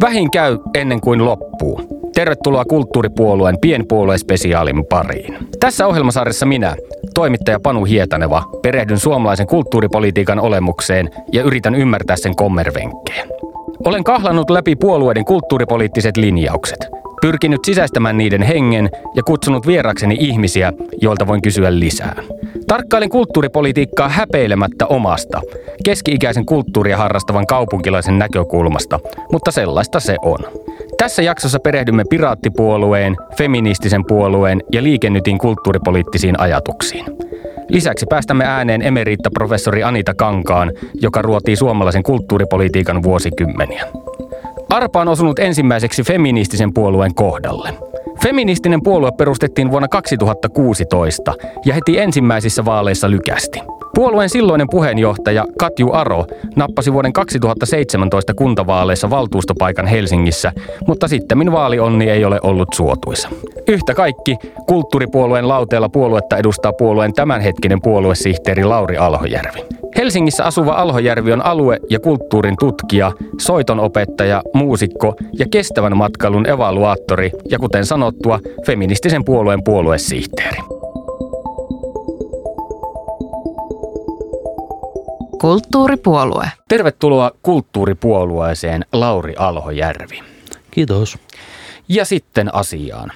Vähin käy ennen kuin loppuu. Tervetuloa kulttuuripuolueen pienpuoluespesiaalin pariin. Tässä ohjelmasarjassa minä, toimittaja Panu Hietaneva, perehdyn suomalaisen kulttuuripolitiikan olemukseen ja yritän ymmärtää sen kommervenkkejä. Olen kahlannut läpi puolueiden kulttuuripoliittiset linjaukset, pyrkinyt sisäistämään niiden hengen ja kutsunut vierakseni ihmisiä, joilta voin kysyä lisää. Tarkkailen kulttuuripolitiikkaa häpeilemättä omasta, keski-ikäisen kulttuuria harrastavan kaupunkilaisen näkökulmasta, mutta sellaista se on. Tässä jaksossa perehdymme piraattipuolueen, feministisen puolueen ja liikennytin kulttuuripoliittisiin ajatuksiin. Lisäksi päästämme ääneen emeriitta-professori Anita Kankaan, joka ruotii suomalaisen kulttuuripolitiikan vuosikymmeniä. Arpa on osunut ensimmäiseksi feministisen puolueen kohdalle. Feministinen puolue perustettiin vuonna 2016 ja heti ensimmäisissä vaaleissa lykästi. Puolueen silloinen puheenjohtaja Katju Aro nappasi vuoden 2017 kuntavaaleissa valtuustopaikan Helsingissä, mutta sitten vaalionni ei ole ollut suotuisa. Yhtä kaikki, kulttuuripuolueen lauteella puoluetta edustaa puolueen tämänhetkinen puoluesihteeri Lauri Alhojärvi. Helsingissä asuva Alhojärvi on alue- ja kulttuurin tutkija, soitonopettaja, muusikko ja kestävän matkailun evaluaattori ja kuten sanottua, feministisen puolueen puoluesihteeri. Kulttuuripuolue. Tervetuloa kulttuuripuolueeseen Lauri Alhojärvi. Kiitos. Ja sitten asiaan.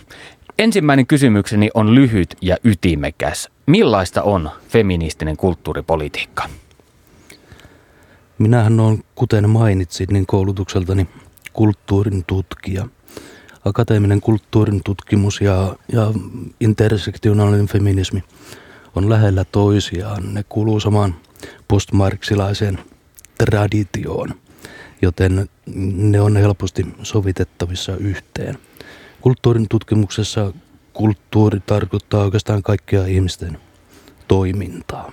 Ensimmäinen kysymykseni on lyhyt ja ytimekäs. Millaista on feministinen kulttuuripolitiikka? Minähän olen, kuten mainitsit, niin koulutukseltani kulttuurin tutkija. Akateeminen kulttuurin tutkimus ja, ja intersektionaalinen feminismi on lähellä toisiaan. Ne kuuluu samaan postmarksilaiseen traditioon, joten ne on helposti sovitettavissa yhteen. Kulttuurin tutkimuksessa kulttuuri tarkoittaa oikeastaan kaikkea ihmisten toimintaa.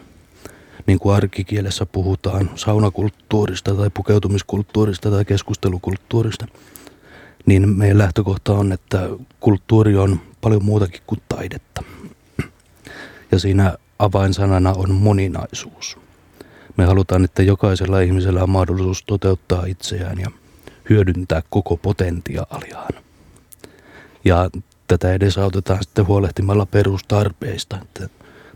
Niin kuin arkikielessä puhutaan saunakulttuurista tai pukeutumiskulttuurista tai keskustelukulttuurista, niin meidän lähtökohta on, että kulttuuri on paljon muutakin kuin taidetta. Ja siinä avainsanana on moninaisuus. Me halutaan, että jokaisella ihmisellä on mahdollisuus toteuttaa itseään ja hyödyntää koko potentiaaliaan. Ja tätä edesautetaan sitten huolehtimalla perustarpeista, että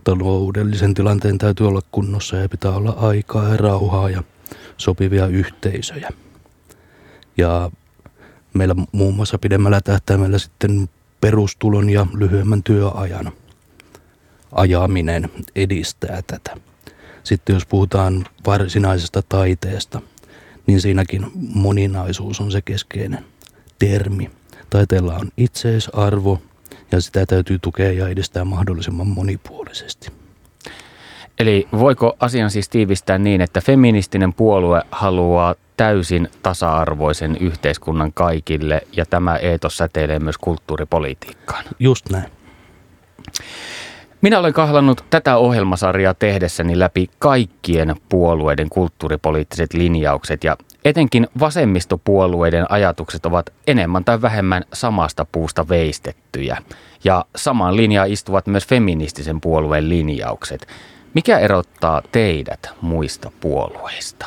taloudellisen tilanteen täytyy olla kunnossa ja pitää olla aikaa ja rauhaa ja sopivia yhteisöjä. Ja meillä muun muassa pidemmällä tähtäimellä sitten perustulon ja lyhyemmän työajan ajaminen edistää tätä. Sitten jos puhutaan varsinaisesta taiteesta, niin siinäkin moninaisuus on se keskeinen termi. Taiteella on itseisarvo ja sitä täytyy tukea ja edistää mahdollisimman monipuolisesti. Eli voiko asian siis tiivistää niin, että feministinen puolue haluaa täysin tasa-arvoisen yhteiskunnan kaikille ja tämä eetos säteilee myös kulttuuripolitiikkaan? Just näin. Minä olen kahlannut tätä ohjelmasarjaa tehdessäni läpi kaikkien puolueiden kulttuuripoliittiset linjaukset ja etenkin vasemmistopuolueiden ajatukset ovat enemmän tai vähemmän samasta puusta veistettyjä. Ja samaan linjaan istuvat myös feministisen puolueen linjaukset. Mikä erottaa teidät muista puolueista?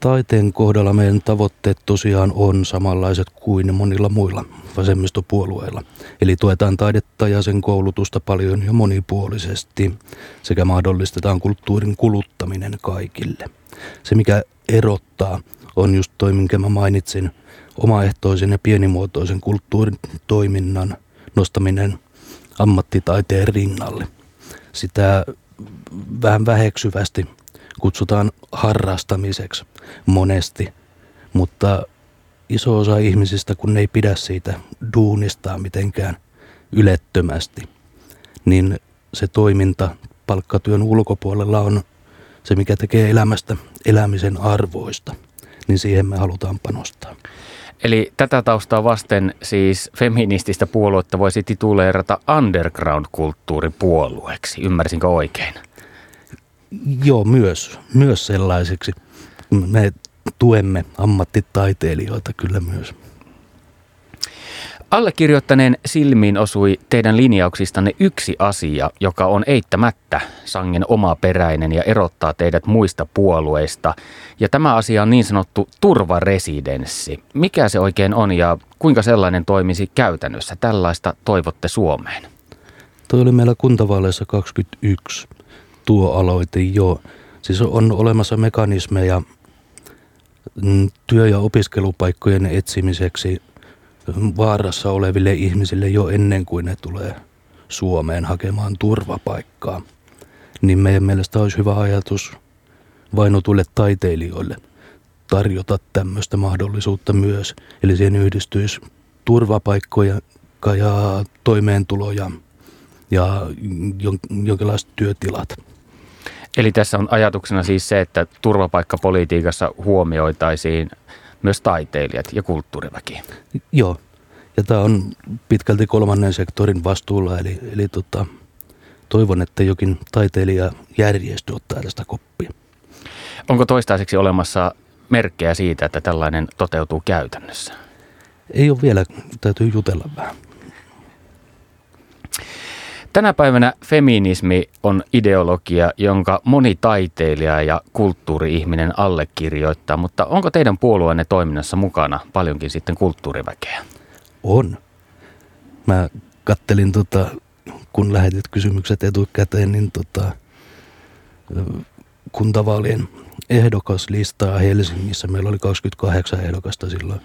Taiteen kohdalla meidän tavoitteet tosiaan on samanlaiset kuin monilla muilla vasemmistopuolueilla. Eli tuetaan taidetta ja sen koulutusta paljon ja monipuolisesti sekä mahdollistetaan kulttuurin kuluttaminen kaikille. Se mikä erottaa on just toi, minkä mä mainitsin, omaehtoisen ja pienimuotoisen kulttuurin toiminnan nostaminen ammattitaiteen rinnalle. Sitä vähän väheksyvästi kutsutaan harrastamiseksi monesti, mutta iso osa ihmisistä, kun ne ei pidä siitä duunistaa mitenkään ylettömästi, niin se toiminta palkkatyön ulkopuolella on se, mikä tekee elämästä elämisen arvoista, niin siihen me halutaan panostaa. Eli tätä taustaa vasten siis feminististä puoluetta voisi tituleerata underground-kulttuuripuolueeksi. Ymmärsinkö oikein? Joo, myös, myös sellaiseksi. Me tuemme ammattitaiteilijoita kyllä myös. Allekirjoittaneen silmiin osui teidän linjauksistanne yksi asia, joka on eittämättä sangen omaperäinen ja erottaa teidät muista puolueista. Ja tämä asia on niin sanottu turvaresidenssi. Mikä se oikein on ja kuinka sellainen toimisi käytännössä? Tällaista toivotte Suomeen. Tuo oli meillä kuntavaaleissa 21 tuo aloite jo. Siis on olemassa mekanismeja työ- ja opiskelupaikkojen etsimiseksi vaarassa oleville ihmisille jo ennen kuin ne tulee Suomeen hakemaan turvapaikkaa. Niin meidän mielestä olisi hyvä ajatus vainotuille taiteilijoille tarjota tämmöistä mahdollisuutta myös. Eli siihen yhdistyisi turvapaikkoja ja toimeentuloja ja jonkinlaiset työtilat. Eli tässä on ajatuksena siis se, että turvapaikkapolitiikassa huomioitaisiin myös taiteilijat ja kulttuuriväki. Joo, ja tämä on pitkälti kolmannen sektorin vastuulla, eli, eli tota, toivon, että jokin taiteilijajärjestö ottaa tästä koppia. Onko toistaiseksi olemassa merkkejä siitä, että tällainen toteutuu käytännössä? Ei ole vielä, täytyy jutella vähän. Tänä päivänä feminismi on ideologia, jonka moni taiteilija ja kulttuuri-ihminen allekirjoittaa, mutta onko teidän puolueenne toiminnassa mukana paljonkin sitten kulttuuriväkeä? On. Mä kattelin, tota, kun lähetit kysymykset etukäteen, niin tota, kuntavaalien ehdokaslistaa Helsingissä. Meillä oli 28 ehdokasta silloin.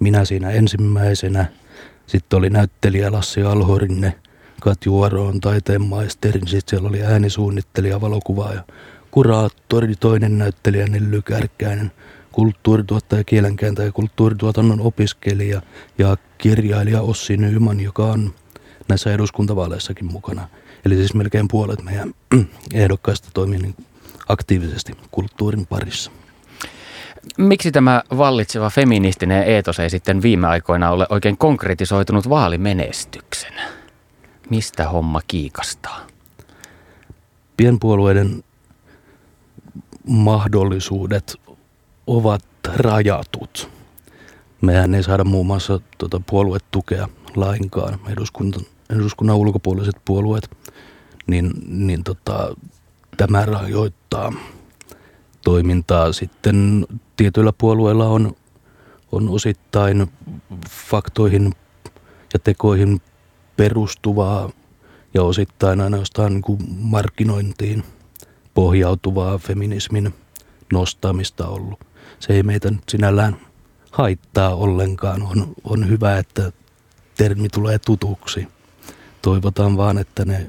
Minä siinä ensimmäisenä. Sitten oli näyttelijä Lassi Alhorinne – Katju Aroon taiteenmaisterin, sitten siellä oli äänisuunnittelija, valokuvaaja, kuraattori, toinen näyttelijä Nelly Kärkkäinen, kulttuurituottaja, kielenkääntäjä, kulttuurituotannon opiskelija ja kirjailija Ossi Nyman, joka on näissä eduskuntavaaleissakin mukana. Eli siis melkein puolet meidän ehdokkaista toimii niin aktiivisesti kulttuurin parissa. Miksi tämä vallitseva feministinen eetos ei sitten viime aikoina ole oikein konkretisoitunut vaalimenestyksenä? Mistä homma kiikastaa? Pienpuolueiden mahdollisuudet ovat rajatut. Mehän ei saada muun muassa tuota puoluetukea lainkaan, eduskunnan, eduskunnan ulkopuoliset puolueet, niin, niin tota, tämä rajoittaa toimintaa. Sitten tietyillä puolueilla on, on osittain faktoihin ja tekoihin perustuvaa ja osittain ainoastaan niin kuin markkinointiin pohjautuvaa feminismin nostamista ollut. Se ei meitä nyt sinällään haittaa ollenkaan. On, on hyvä, että termi tulee tutuksi. Toivotaan vaan, että ne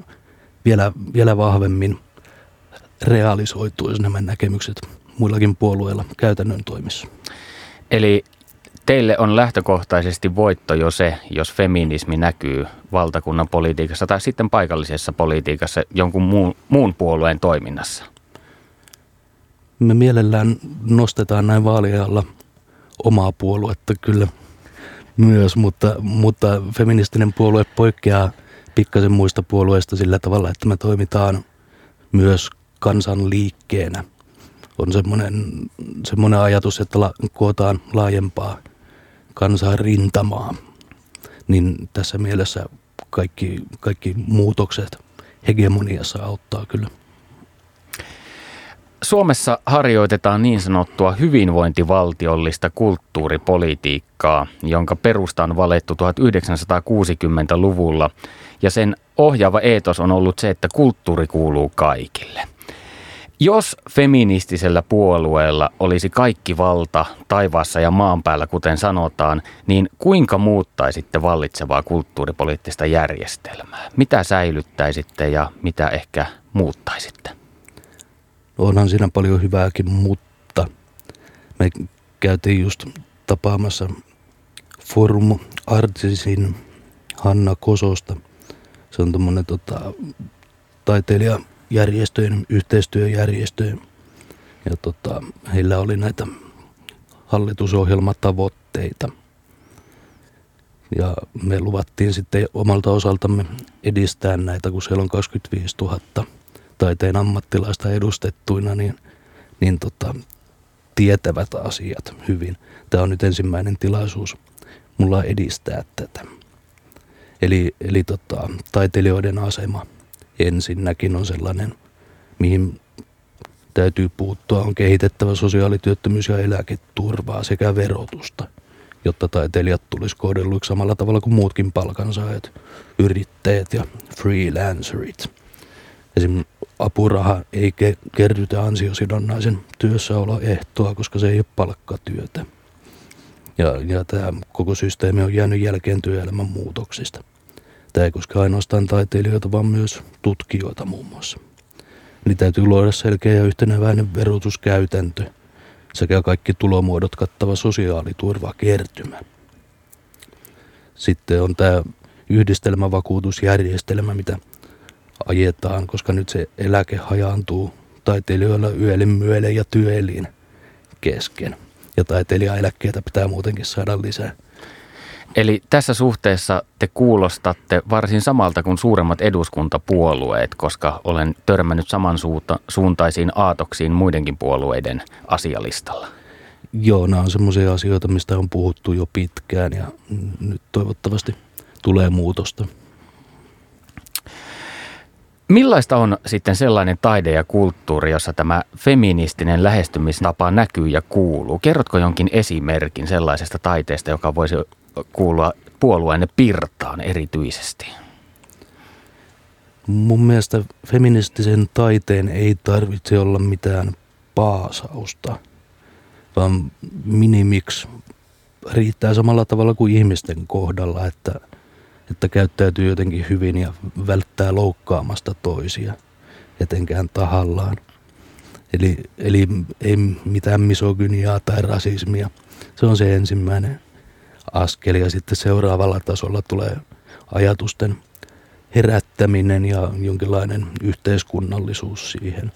vielä, vielä vahvemmin realisoituisi nämä näkemykset muillakin puolueilla käytännön toimissa. Eli teille on lähtökohtaisesti voitto jo se, jos feminismi näkyy valtakunnan politiikassa tai sitten paikallisessa politiikassa jonkun muun, muun puolueen toiminnassa? Me mielellään nostetaan näin vaaliajalla omaa puoluetta kyllä myös, mutta, mutta feministinen puolue poikkeaa pikkasen muista puolueista sillä tavalla, että me toimitaan myös kansanliikkeenä. On semmoinen, semmoinen ajatus, että la, kootaan laajempaa kansan rintamaa, niin tässä mielessä kaikki, kaikki muutokset hegemoniassa auttaa kyllä. Suomessa harjoitetaan niin sanottua hyvinvointivaltiollista kulttuuripolitiikkaa, jonka perusta on valettu 1960-luvulla, ja sen ohjaava eetos on ollut se, että kulttuuri kuuluu kaikille – jos feministisellä puolueella olisi kaikki valta taivaassa ja maan päällä, kuten sanotaan, niin kuinka muuttaisitte vallitsevaa kulttuuripoliittista järjestelmää? Mitä säilyttäisitte ja mitä ehkä muuttaisitte? Onhan siinä paljon hyvääkin, mutta me käytiin just tapaamassa Forum Artisin Hanna Kososta. Se on tuommoinen tota, taiteilija järjestöjen, yhteistyöjärjestöjen. Ja tota, heillä oli näitä hallitusohjelmatavoitteita. Ja me luvattiin sitten omalta osaltamme edistää näitä, kun siellä on 25 000 taiteen ammattilaista edustettuina, niin, niin tota, tietävät asiat hyvin. Tämä on nyt ensimmäinen tilaisuus mulla edistää tätä. Eli, eli tota, taiteilijoiden asema ensinnäkin on sellainen, mihin täytyy puuttua, on kehitettävä sosiaalityöttömyys- ja eläketurvaa sekä verotusta, jotta taiteilijat tulisi kohdelluiksi samalla tavalla kuin muutkin palkansaajat, yrittäjät ja freelancerit. Esim. apuraha ei ke- kerrytä ansiosidonnaisen työssäoloehtoa, koska se ei ole palkkatyötä. Ja, ja tämä koko systeemi on jäänyt jälkeen työelämän muutoksista. Tämä ei koske ainoastaan taiteilijoita, vaan myös tutkijoita muun muassa. Eli täytyy luoda selkeä ja yhtenäväinen verotuskäytäntö sekä kaikki tulomuodot kattava sosiaaliturvakertymä. Sitten on tämä yhdistelmävakuutusjärjestelmä, mitä ajetaan, koska nyt se eläke hajaantuu taiteilijoilla yölin, myölen ja työelin kesken. Ja taiteilijaeläkkeitä pitää muutenkin saada lisää. Eli tässä suhteessa te kuulostatte varsin samalta kuin suuremmat eduskuntapuolueet, koska olen törmännyt samansuuntaisiin aatoksiin muidenkin puolueiden asialistalla. Joo, nämä on semmoisia asioita, mistä on puhuttu jo pitkään ja nyt toivottavasti tulee muutosta. Millaista on sitten sellainen taide ja kulttuuri, jossa tämä feministinen lähestymistapa näkyy ja kuuluu? Kerrotko jonkin esimerkin sellaisesta taiteesta, joka voisi kuulua puolueenne pirtaan erityisesti? Mun mielestä feministisen taiteen ei tarvitse olla mitään paasausta, vaan minimiksi riittää samalla tavalla kuin ihmisten kohdalla, että, että käyttäytyy jotenkin hyvin ja välttää loukkaamasta toisia, etenkään tahallaan. Eli, eli ei mitään misogyniaa tai rasismia. Se on se ensimmäinen askel ja sitten seuraavalla tasolla tulee ajatusten herättäminen ja jonkinlainen yhteiskunnallisuus siihen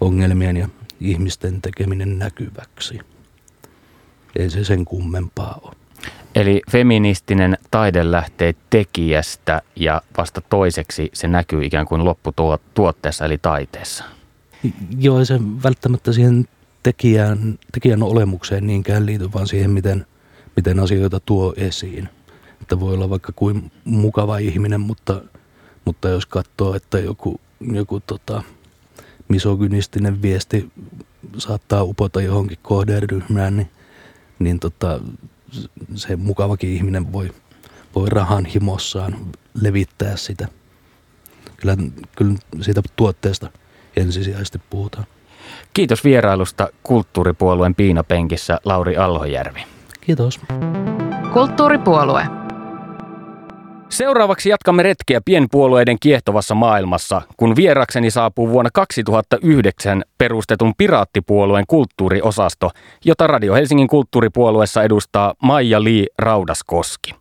ongelmien ja ihmisten tekeminen näkyväksi. Ei se sen kummempaa ole. Eli feministinen taide lähtee tekijästä ja vasta toiseksi se näkyy ikään kuin lopputuotteessa eli taiteessa. Joo, ei se välttämättä siihen tekijän, tekijän olemukseen niinkään liity, vaan siihen, miten miten asioita tuo esiin. Että voi olla vaikka kuin mukava ihminen, mutta, mutta jos katsoo, että joku, joku tota, misogynistinen viesti saattaa upota johonkin kohderyhmään, niin, niin tota, se mukavakin ihminen voi, voi rahan himossaan levittää sitä. Kyllä, kyllä siitä tuotteesta ensisijaisesti puhutaan. Kiitos vierailusta kulttuuripuolueen piinapenkissä Lauri Alhojärvi. Kiitos. Kulttuuripuolue. Seuraavaksi jatkamme retkeä pienpuolueiden kiehtovassa maailmassa, kun vierakseni saapuu vuonna 2009 perustetun Piraattipuolueen kulttuuriosasto, jota Radio Helsingin kulttuuripuolueessa edustaa Maija Lee Raudaskoski.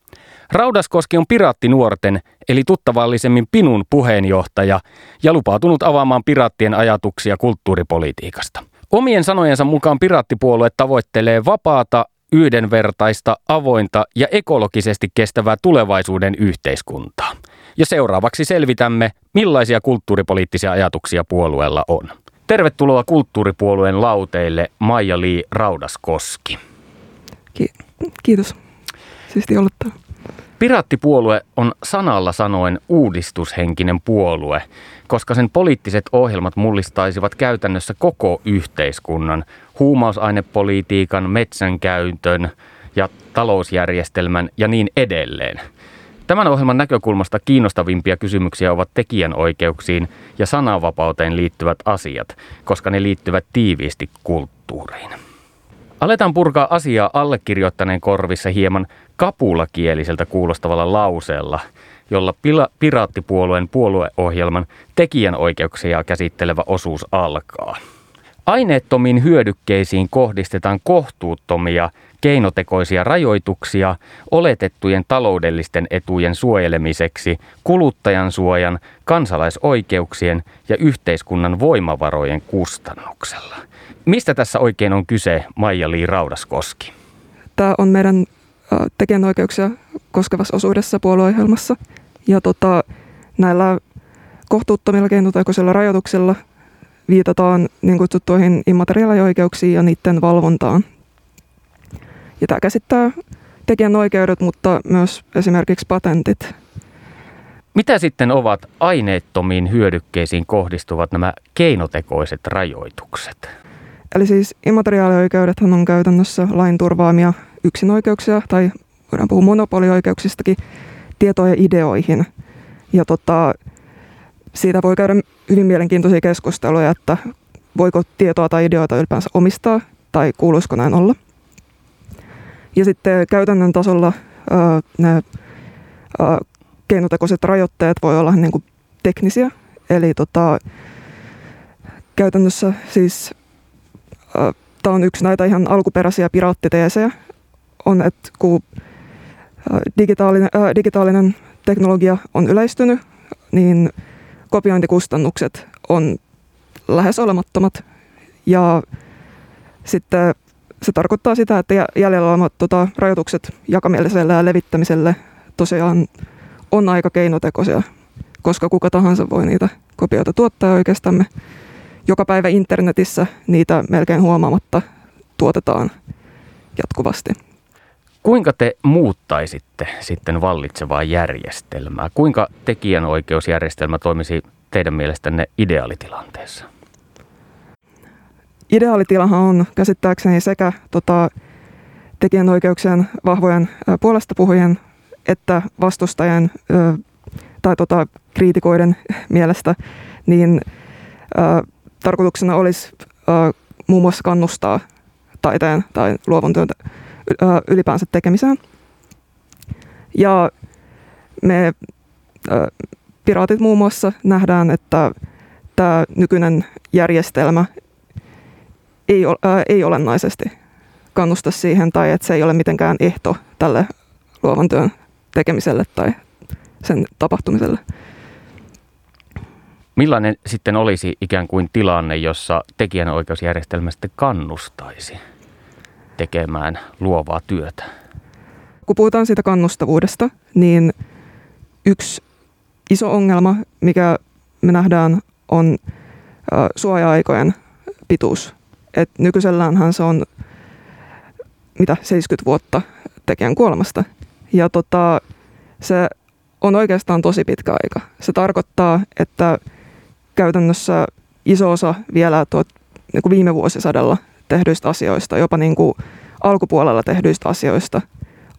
Raudaskoski on piraattinuorten, eli tuttavallisemmin Pinun puheenjohtaja ja lupautunut avaamaan piraattien ajatuksia kulttuuripolitiikasta. Omien sanojensa mukaan piraattipuolue tavoittelee vapaata, yhdenvertaista, avointa ja ekologisesti kestävää tulevaisuuden yhteiskuntaa. Ja seuraavaksi selvitämme, millaisia kulttuuripoliittisia ajatuksia puolueella on. Tervetuloa kulttuuripuolueen lauteille Maija Lee Raudaskoski. Ki- kiitos. Siisti olla täällä. Piraattipuolue on sanalla sanoen uudistushenkinen puolue, koska sen poliittiset ohjelmat mullistaisivat käytännössä koko yhteiskunnan, huumausainepolitiikan, metsänkäytön ja talousjärjestelmän ja niin edelleen. Tämän ohjelman näkökulmasta kiinnostavimpia kysymyksiä ovat tekijänoikeuksiin ja sananvapauteen liittyvät asiat, koska ne liittyvät tiiviisti kulttuuriin. Aletaan purkaa asiaa allekirjoittaneen korvissa hieman kapulakieliseltä kuulostavalla lauseella, jolla pila- Piraattipuolueen puolueohjelman tekijänoikeuksia käsittelevä osuus alkaa. Aineettomiin hyödykkeisiin kohdistetaan kohtuuttomia keinotekoisia rajoituksia oletettujen taloudellisten etujen suojelemiseksi kuluttajan suojan, kansalaisoikeuksien ja yhteiskunnan voimavarojen kustannuksella. Mistä tässä oikein on kyse, Maija Lii Raudaskoski? Tämä on meidän tekijänoikeuksia koskevassa osuudessa puolueohjelmassa. Ja tota, näillä kohtuuttomilla keinotekoisilla rajoituksilla viitataan niin kutsuttuihin immateriaalioikeuksiin ja niiden valvontaan. Ja tämä käsittää tekijänoikeudet, mutta myös esimerkiksi patentit. Mitä sitten ovat aineettomiin hyödykkeisiin kohdistuvat nämä keinotekoiset rajoitukset? Eli siis immateriaalioikeudethan on käytännössä lain turvaamia yksinoikeuksia, tai voidaan puhua monopolioikeuksistakin, tietoja ideoihin. Ja tota, siitä voi käydä hyvin mielenkiintoisia keskusteluja, että voiko tietoa tai ideoita ylipäänsä omistaa, tai kuuluisiko näin olla. Ja sitten käytännön tasolla ää, ne ää, keinotekoiset rajoitteet voi olla niin kuin teknisiä. Eli tota, käytännössä siis tämä on yksi näitä ihan alkuperäisiä piraattiteesejä, on, että kun digitaalinen, ää, digitaalinen teknologia on yleistynyt, niin kopiointikustannukset on lähes olemattomat. Ja sitten se tarkoittaa sitä, että jäljellä olevat tota, rajoitukset jakamieliselle ja levittämiselle tosiaan on aika keinotekoisia, koska kuka tahansa voi niitä kopioita tuottaa oikeastaan me joka päivä internetissä niitä melkein huomaamatta tuotetaan jatkuvasti. Kuinka te muuttaisitte sitten vallitsevaa järjestelmää? Kuinka tekijänoikeusjärjestelmä toimisi teidän mielestänne ideaalitilanteessa? Ideaalitilahan on käsittääkseni sekä tota, tekijänoikeuksien vahvojen puolesta puhujien että vastustajien ö, tai tota, kriitikoiden mielestä, niin ö, tarkoituksena olisi ö, muun muassa kannustaa taiteen tai luovun työn ylipäänsä tekemiseen. Ja me piraatit muun muassa nähdään, että tämä nykyinen järjestelmä ei, ö, ei olennaisesti kannusta siihen tai että se ei ole mitenkään ehto tälle luovan työn tekemiselle tai sen tapahtumiselle. Millainen sitten olisi ikään kuin tilanne, jossa tekijänoikeusjärjestelmä sitten kannustaisi tekemään luovaa työtä? Kun puhutaan siitä kannustavuudesta, niin yksi iso ongelma, mikä me nähdään, on suoja-aikojen pituus. Et nykyiselläänhän se on mitä 70 vuotta tekijän kuolemasta. Ja tota, se on oikeastaan tosi pitkä aika. Se tarkoittaa, että käytännössä iso osa vielä tuot, niin kuin viime vuosisadalla tehdyistä asioista, jopa niin kuin alkupuolella tehdyistä asioista,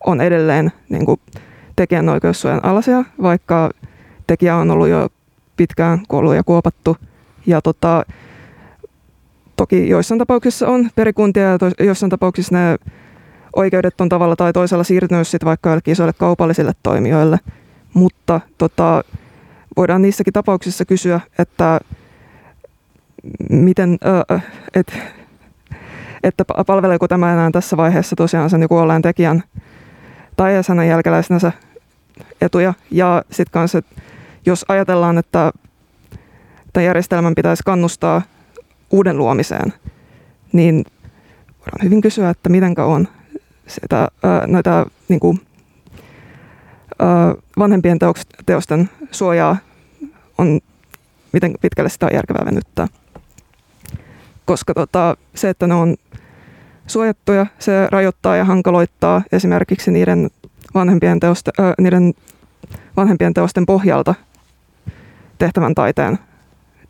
on edelleen niin kuin tekijänoikeussuojan alaisia, vaikka tekijä on ollut jo pitkään kuollut ja kuopattu. Ja tota, toki joissain tapauksissa on perikuntia ja joissain tapauksissa ne oikeudet on tavalla tai toisella siirtynyt sitten vaikka jollekin isoille kaupallisille toimijoille. Mutta tota, voidaan niissäkin tapauksissa kysyä, että miten, äh, et, että palveleeko tämä enää tässä vaiheessa tosiaan sen kuolleen tekijän tai hänen jälkeläisensä etuja. Ja sitten kanssa, jos ajatellaan, että tämän järjestelmän pitäisi kannustaa uuden luomiseen, niin voidaan hyvin kysyä, että mitenkä on sitä, ää, näitä niin kuin, ää, vanhempien teosten suojaa on, miten pitkälle sitä on järkevää venyttää. Koska tota, se, että ne on suojattuja, se rajoittaa ja hankaloittaa esimerkiksi niiden vanhempien, teoste, ää, niiden vanhempien teosten pohjalta tehtävän taiteen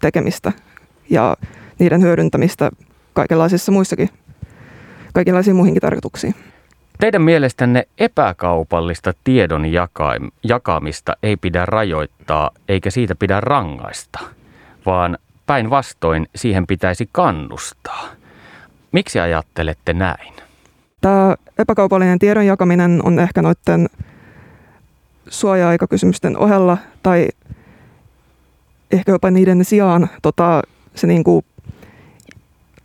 tekemistä ja niiden hyödyntämistä kaikenlaisissa muissakin, kaikenlaisiin muihinkin tarkoituksiin. Teidän mielestänne epäkaupallista tiedon jakamista ei pidä rajoittaa eikä siitä pidä rangaista, vaan päinvastoin siihen pitäisi kannustaa. Miksi ajattelette näin? Tämä epäkaupallinen tiedon jakaminen on ehkä noiden suoja-aikakysymysten ohella tai ehkä jopa niiden sijaan tota, se niinku,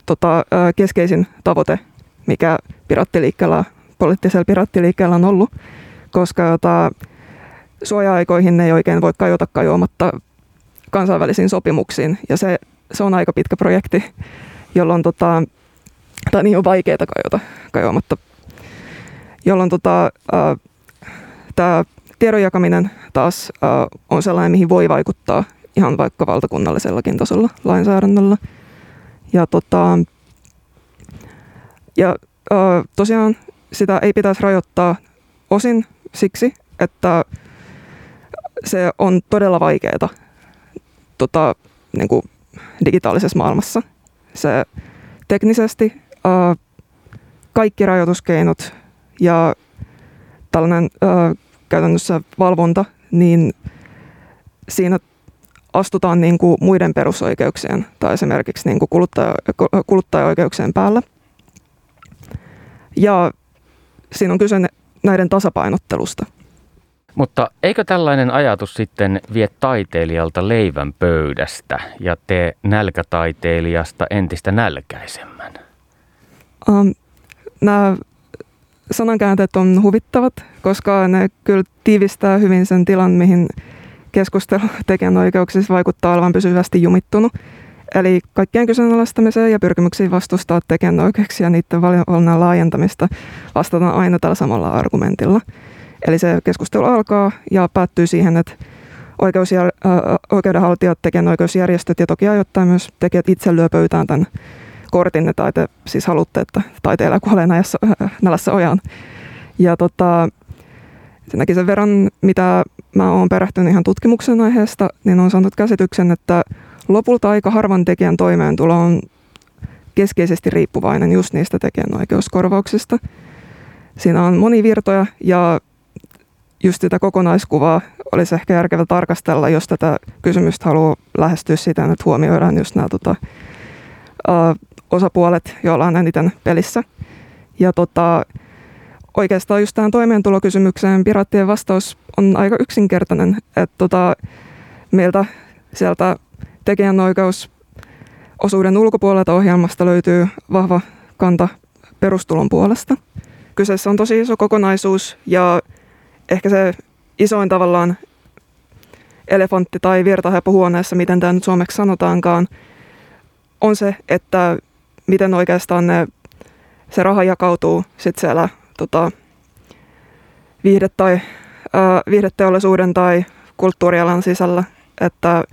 tota, keskeisin tavoite, mikä pirattiliikkeellä poliittisella pirattiliikkeellä on ollut, koska jota, suoja-aikoihin ei oikein voi kajota kajoamatta kansainvälisiin sopimuksiin. Ja se, se on aika pitkä projekti, jolloin tota, tai niin on vaikeaa kajota kajoamatta, jolloin tota, tämä tiedon jakaminen taas äh, on sellainen, mihin voi vaikuttaa ihan vaikka valtakunnallisellakin tasolla lainsäädännöllä. Ja, tota, ja äh, tosiaan sitä ei pitäisi rajoittaa osin siksi, että se on todella vaikeaa tota, niin kuin digitaalisessa maailmassa. Se teknisesti ää, kaikki rajoituskeinot ja tällainen ää, käytännössä valvonta, niin siinä astutaan niin kuin muiden perusoikeuksien tai esimerkiksi niin kuin kuluttaja, kuluttajaoikeuksien päällä. Ja siinä on kyse näiden tasapainottelusta. Mutta eikö tällainen ajatus sitten vie taiteilijalta leivän pöydästä ja tee nälkätaiteilijasta entistä nälkäisemmän? Um, nämä sanankäänteet on huvittavat, koska ne kyllä tiivistää hyvin sen tilan, mihin keskustelu tekijänoikeuksissa vaikuttaa olevan pysyvästi jumittunut. Eli kaikkien kyseenalaistamiseen ja pyrkimyksiin vastustaa tekijänoikeuksia ja niiden valinnan laajentamista vastataan aina tällä samalla argumentilla. Eli se keskustelu alkaa ja päättyy siihen, että oikeusjär- äh, oikeudenhaltijat, tekijänoikeusjärjestöt ja toki ajoittain myös tekijät itse lyö pöytään tämän kortin, että te siis haluatte, että taiteilija kuolee näissä, äh, nälässä ojaan. Ja tota, senkin sen verran, mitä mä oon perehtynyt ihan tutkimuksen aiheesta, niin on saanut käsityksen, että lopulta aika harvan tekijän toimeentulo on keskeisesti riippuvainen just niistä tekijänoikeuskorvauksista. Siinä on monivirtoja ja just sitä kokonaiskuvaa olisi ehkä järkevä tarkastella, jos tätä kysymystä haluaa lähestyä siten, että huomioidaan just nämä tota, uh, osapuolet, joilla on eniten pelissä. Ja tota, oikeastaan just tähän toimeentulokysymykseen piraattien vastaus on aika yksinkertainen, että tota, meiltä sieltä tekijänoikeus osuuden ulkopuolelta ohjelmasta löytyy vahva kanta perustulon puolesta. Kyseessä on tosi iso kokonaisuus ja ehkä se isoin tavallaan elefantti tai virtahepo huoneessa, miten tämä nyt suomeksi sanotaankaan, on se, että miten oikeastaan ne, se raha jakautuu sitten siellä tota, viihde- tai ää, viihdeteollisuuden tai kulttuurialan sisällä. Että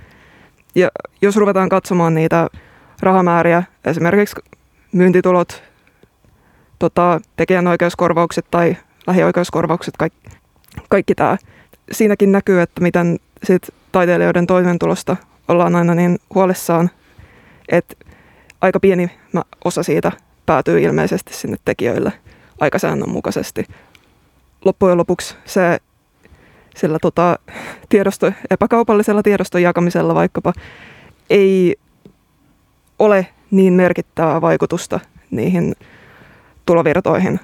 ja jos ruvetaan katsomaan niitä rahamääriä, esimerkiksi myyntitulot, tota, tekijänoikeuskorvaukset tai lähioikeuskorvaukset, kaikki, kaikki tämä. Siinäkin näkyy, että miten sit taiteilijoiden toimeentulosta ollaan aina niin huolissaan, että aika pieni osa siitä päätyy ilmeisesti sinne tekijöille aika säännönmukaisesti. Loppujen lopuksi se sillä tota, tiedosto, epäkaupallisella tiedoston jakamisella vaikkapa ei ole niin merkittävää vaikutusta niihin tulovirtoihin.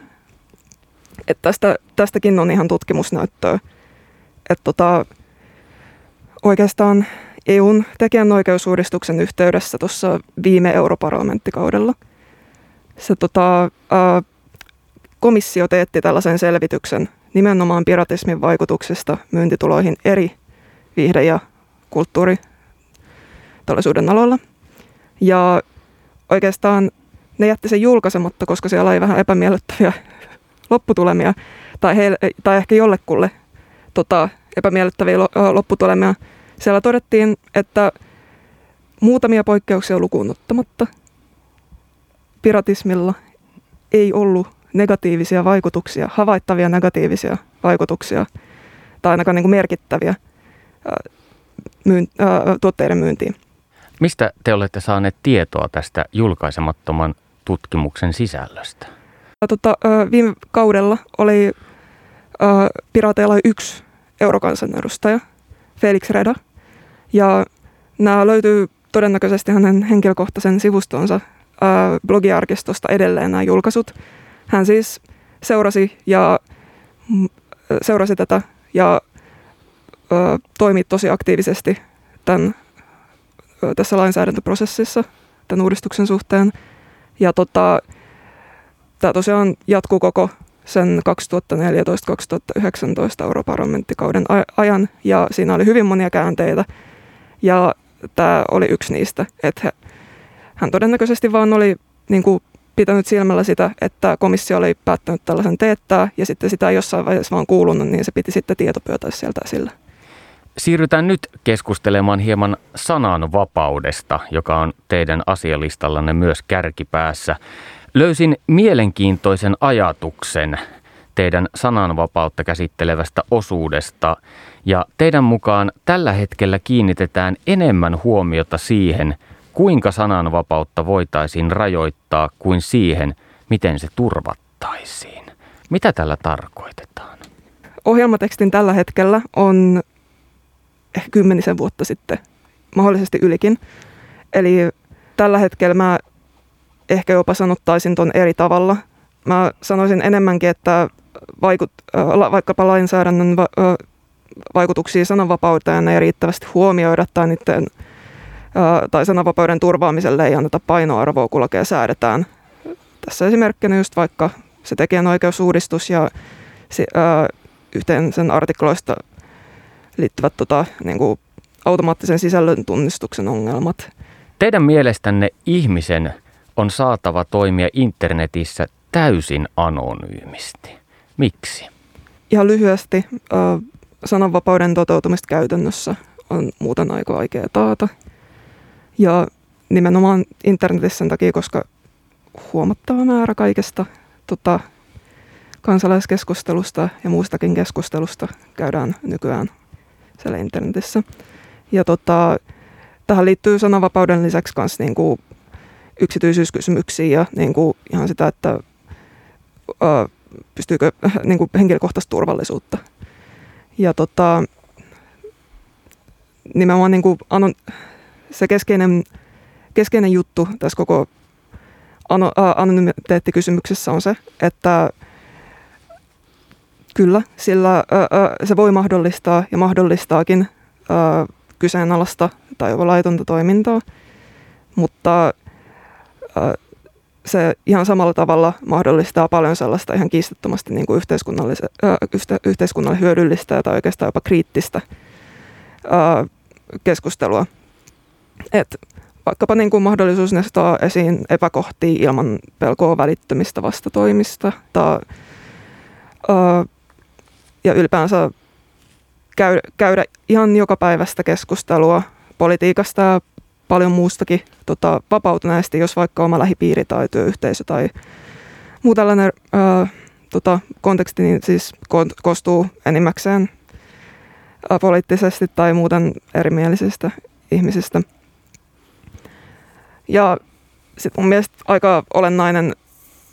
Et tästä, tästäkin on ihan tutkimusnäyttöä. Että tota, oikeastaan EUn tekijänoikeusuudistuksen yhteydessä tuossa viime europarlamenttikaudella se tota, ää, komissio teetti tällaisen selvityksen nimenomaan piratismin vaikutuksesta myyntituloihin eri viihde- ja kulttuuriteollisuuden aloilla. Ja oikeastaan ne jätti sen julkaisematta, koska siellä oli vähän epämiellyttäviä lopputulemia, tai, heille, tai ehkä jollekulle tota, epämiellyttäviä lopputulemia. Siellä todettiin, että muutamia poikkeuksia lukuun ottamatta piratismilla ei ollut negatiivisia vaikutuksia, havaittavia negatiivisia vaikutuksia tai ainakaan niin kuin merkittäviä myyn, ää, tuotteiden myyntiin. Mistä te olette saaneet tietoa tästä julkaisemattoman tutkimuksen sisällöstä? Tota, viime kaudella oli Pirateilla yksi eurokansanedustaja, Felix Reda, ja nämä löytyy todennäköisesti hänen henkilökohtaisen sivustonsa blogiarkistosta edelleen nämä julkaisut. Hän siis seurasi, ja, seurasi tätä ja ö, toimi tosi aktiivisesti tämän, ö, tässä lainsäädäntöprosessissa tämän uudistuksen suhteen. Ja tota, tämä tosiaan jatkuu koko sen 2014-2019 europarlamenttikauden ajan ja siinä oli hyvin monia käänteitä ja tämä oli yksi niistä, että hän todennäköisesti vaan oli niin kuin pitänyt silmällä sitä, että komissio oli päättänyt tällaisen teettää ja sitten sitä ei jossain vaiheessa vaan kuulunut, niin se piti sitten tietopöytä sieltä esille. Siirrytään nyt keskustelemaan hieman sananvapaudesta, joka on teidän asialistallanne myös kärkipäässä. Löysin mielenkiintoisen ajatuksen teidän sananvapautta käsittelevästä osuudesta. Ja teidän mukaan tällä hetkellä kiinnitetään enemmän huomiota siihen, kuinka sananvapautta voitaisiin rajoittaa kuin siihen, miten se turvattaisiin. Mitä tällä tarkoitetaan? Ohjelmatekstin tällä hetkellä on ehkä kymmenisen vuotta sitten, mahdollisesti ylikin. Eli tällä hetkellä mä ehkä jopa sanottaisin ton eri tavalla. Mä sanoisin enemmänkin, että vaikut, vaikkapa lainsäädännön va, vaikutuksia sananvapauteen ei riittävästi huomioida tai, niiden, tai sananvapauden turvaamiselle ei anneta painoarvoa, kun lakeja säädetään. Tässä esimerkkinä just vaikka se tekijänoikeusuudistus ja yhteen sen artikloista liittyvät tota, niin kuin automaattisen sisällön tunnistuksen ongelmat. Teidän mielestänne ihmisen on saatava toimia internetissä täysin anonyymisti. Miksi? Ihan lyhyesti, sananvapauden toteutumista käytännössä on muuten aika vaikea taata. Ja nimenomaan internetissä sen takia, koska huomattava määrä kaikesta tota, kansalaiskeskustelusta ja muustakin keskustelusta käydään nykyään siellä internetissä. Ja tota, tähän liittyy sananvapauden lisäksi myös niin kuin yksityisyyskysymyksiä ja niin kuin ihan sitä, että ää, pystyykö niin kuin henkilökohtaista turvallisuutta. Ja tota, nimenomaan niin kuin anon, se keskeinen, keskeinen juttu tässä koko anonymiteettikysymyksessä on se, että kyllä, sillä ää, se voi mahdollistaa ja mahdollistaakin ää, kyseenalaista tai jopa laitonta toimintaa, mutta se ihan samalla tavalla mahdollistaa paljon sellaista ihan kiistattomasti niin kuin yhteiskunnalle, yhteiskunnalle hyödyllistä tai oikeastaan jopa kriittistä keskustelua. Et vaikkapa niin kuin mahdollisuus nostaa esiin epäkohtia ilman pelkoa välittömistä vastatoimista tai, ja ylipäänsä käydä, käydä ihan joka päivästä keskustelua politiikasta ja paljon muustakin tota, vapautuneesti, jos vaikka oma lähipiiri tai työyhteisö tai muu tällainen ää, tota, konteksti niin siis ko- koostuu enimmäkseen ää, poliittisesti tai muuten erimielisistä ihmisistä. Ja sitten mun mielestä aika olennainen,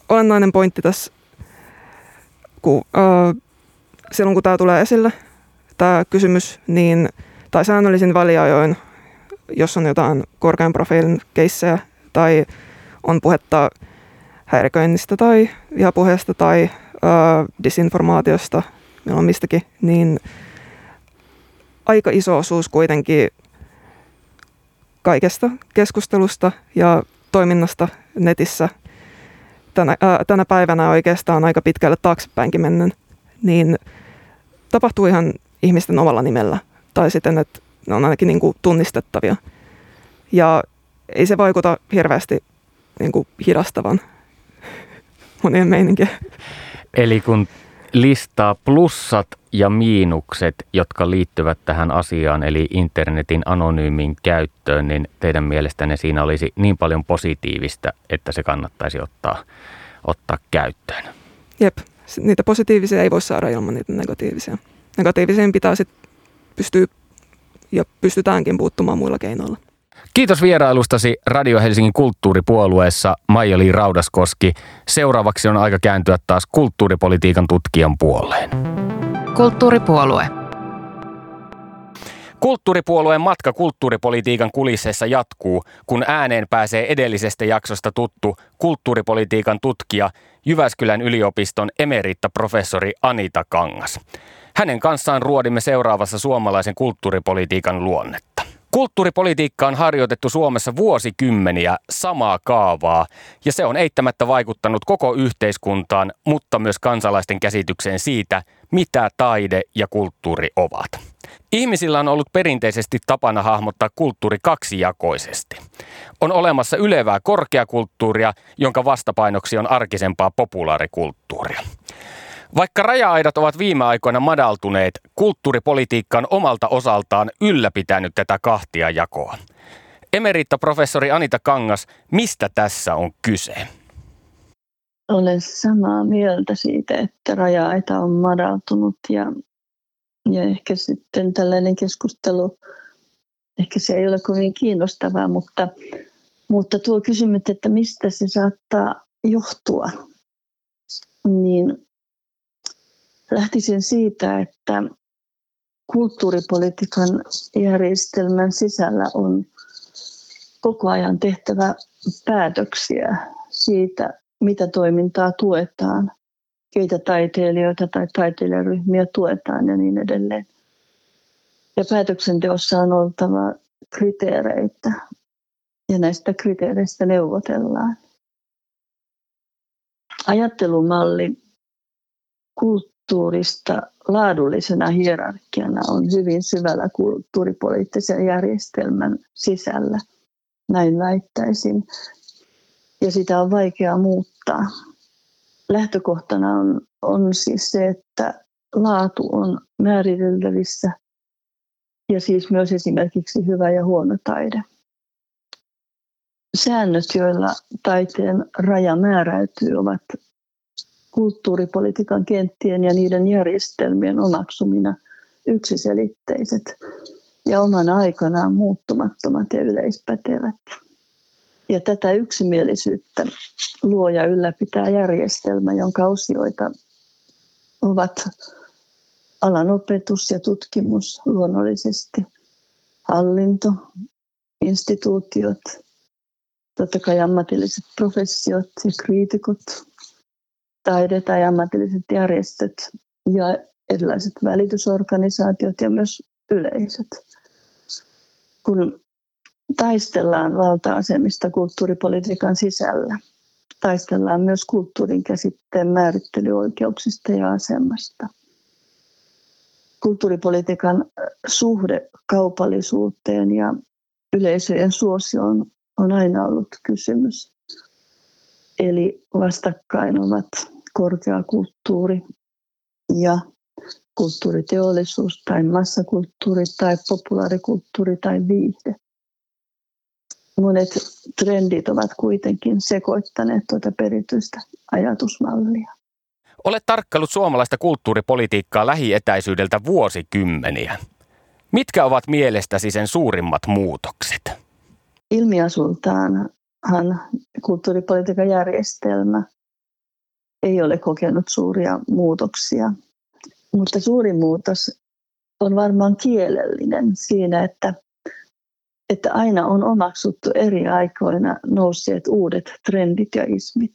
olennainen pointti tässä, kun, ää, silloin kun tämä tulee esille, tämä kysymys, niin, tai säännöllisin väliajoin jos on jotain korkean profiilin keissejä tai on puhetta häiriköinnistä tai vihapuheesta tai ö, disinformaatiosta, milloin mistäkin, niin aika iso osuus kuitenkin kaikesta keskustelusta ja toiminnasta netissä tänä, ää, tänä päivänä oikeastaan aika pitkälle taaksepäinkin mennen, niin tapahtuu ihan ihmisten omalla nimellä. Tai sitten, että ne on ainakin niin kuin tunnistettavia. Ja ei se vaikuta hirveästi niin kuin hidastavan monien meininkiä. Eli kun listaa plussat ja miinukset, jotka liittyvät tähän asiaan, eli internetin anonyymin käyttöön, niin teidän mielestänne siinä olisi niin paljon positiivista, että se kannattaisi ottaa, ottaa käyttöön? Jep, niitä positiivisia ei voi saada ilman niitä negatiivisia. Negatiivisiin pitää sitten pystyä ja pystytäänkin puuttumaan muilla keinoilla. Kiitos vierailustasi Radio Helsingin kulttuuripuolueessa Maija-Li Raudaskoski. Seuraavaksi on aika kääntyä taas kulttuuripolitiikan tutkijan puoleen. Kulttuuripuolue. Kulttuuripuolueen matka kulttuuripolitiikan kulisseissa jatkuu, kun ääneen pääsee edellisestä jaksosta tuttu kulttuuripolitiikan tutkija Jyväskylän yliopiston emeritta-professori Anita Kangas. Hänen kanssaan ruodimme seuraavassa suomalaisen kulttuuripolitiikan luonnetta. Kulttuuripolitiikka on harjoitettu Suomessa vuosikymmeniä samaa kaavaa, ja se on eittämättä vaikuttanut koko yhteiskuntaan, mutta myös kansalaisten käsitykseen siitä, mitä taide ja kulttuuri ovat. Ihmisillä on ollut perinteisesti tapana hahmottaa kulttuuri kaksijakoisesti. On olemassa ylevää korkeakulttuuria, jonka vastapainoksi on arkisempaa populaarikulttuuria. Vaikka raja-aidat ovat viime aikoina madaltuneet, kulttuuripolitiikka on omalta osaltaan ylläpitänyt tätä kahtia jakoa. Emeritta professori Anita Kangas, mistä tässä on kyse? olen samaa mieltä siitä, että raja-aita on madaltunut ja, ja ehkä sitten tällainen keskustelu, ehkä se ei ole kovin kiinnostavaa, mutta, mutta tuo kysymys, että mistä se saattaa johtua, niin lähtisin siitä, että kulttuuripolitiikan järjestelmän sisällä on koko ajan tehtävä päätöksiä siitä, mitä toimintaa tuetaan, keitä taiteilijoita tai taiteilijaryhmiä tuetaan ja niin edelleen. Ja päätöksenteossa on oltava kriteereitä ja näistä kriteereistä neuvotellaan. Ajattelumalli kulttuurista laadullisena hierarkiana on hyvin syvällä kulttuuripoliittisen järjestelmän sisällä. Näin väittäisin ja sitä on vaikea muuttaa. Lähtökohtana on, on siis se, että laatu on määriteltävissä ja siis myös esimerkiksi hyvä ja huono taide. Säännöt, joilla taiteen raja määräytyy, ovat kulttuuripolitiikan kenttien ja niiden järjestelmien omaksumina yksiselitteiset ja omana aikanaan muuttumattomat ja yleispätevät. Ja tätä yksimielisyyttä luo ja ylläpitää järjestelmä, jonka osioita ovat alan opetus ja tutkimus luonnollisesti, hallinto, instituutiot, totta kai ammatilliset professiot ja kriitikot, taide tai ammatilliset järjestöt ja erilaiset välitysorganisaatiot ja myös yleisöt. Kun taistellaan valta-asemista kulttuuripolitiikan sisällä. Taistellaan myös kulttuurin käsitteen määrittelyoikeuksista ja asemasta. Kulttuuripolitiikan suhde kaupallisuuteen ja yleisöjen suosioon on aina ollut kysymys. Eli vastakkain ovat korkeakulttuuri ja kulttuuriteollisuus tai massakulttuuri tai populaarikulttuuri tai viihde monet trendit ovat kuitenkin sekoittaneet tuota perityistä ajatusmallia. Olet tarkkaillut suomalaista kulttuuripolitiikkaa lähietäisyydeltä vuosikymmeniä. Mitkä ovat mielestäsi sen suurimmat muutokset? Ilmiasultaanhan kulttuuripolitiikan järjestelmä ei ole kokenut suuria muutoksia, mutta suurin muutos on varmaan kielellinen siinä, että että aina on omaksuttu eri aikoina nousseet uudet trendit ja ismit.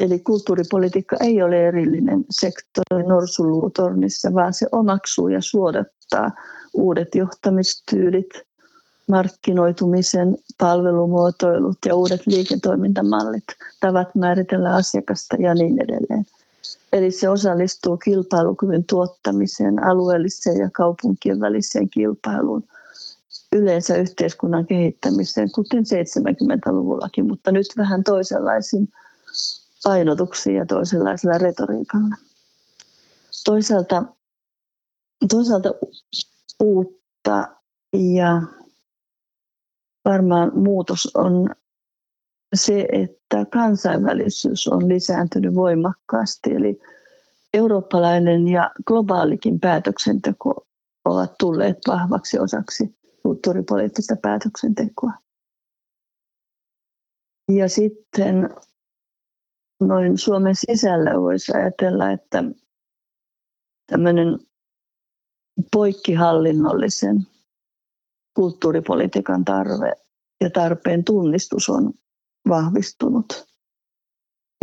Eli kulttuuripolitiikka ei ole erillinen sektori norsuluutornissa, vaan se omaksuu ja suodattaa uudet johtamistyylit, markkinoitumisen palvelumuotoilut ja uudet liiketoimintamallit, tavat määritellä asiakasta ja niin edelleen. Eli se osallistuu kilpailukyvyn tuottamiseen, alueelliseen ja kaupunkien väliseen kilpailuun, yleensä yhteiskunnan kehittämiseen, kuten 70-luvullakin, mutta nyt vähän toisenlaisiin painotuksiin ja toisenlaisella retoriikalla. Toisaalta, toisaalta uutta ja varmaan muutos on se, että kansainvälisyys on lisääntynyt voimakkaasti. Eli eurooppalainen ja globaalikin päätöksenteko ovat tulleet vahvaksi osaksi kulttuuripoliittista päätöksentekoa. Ja sitten noin Suomen sisällä voisi ajatella, että tämmöinen poikkihallinnollisen kulttuuripolitiikan tarve ja tarpeen tunnistus on vahvistunut.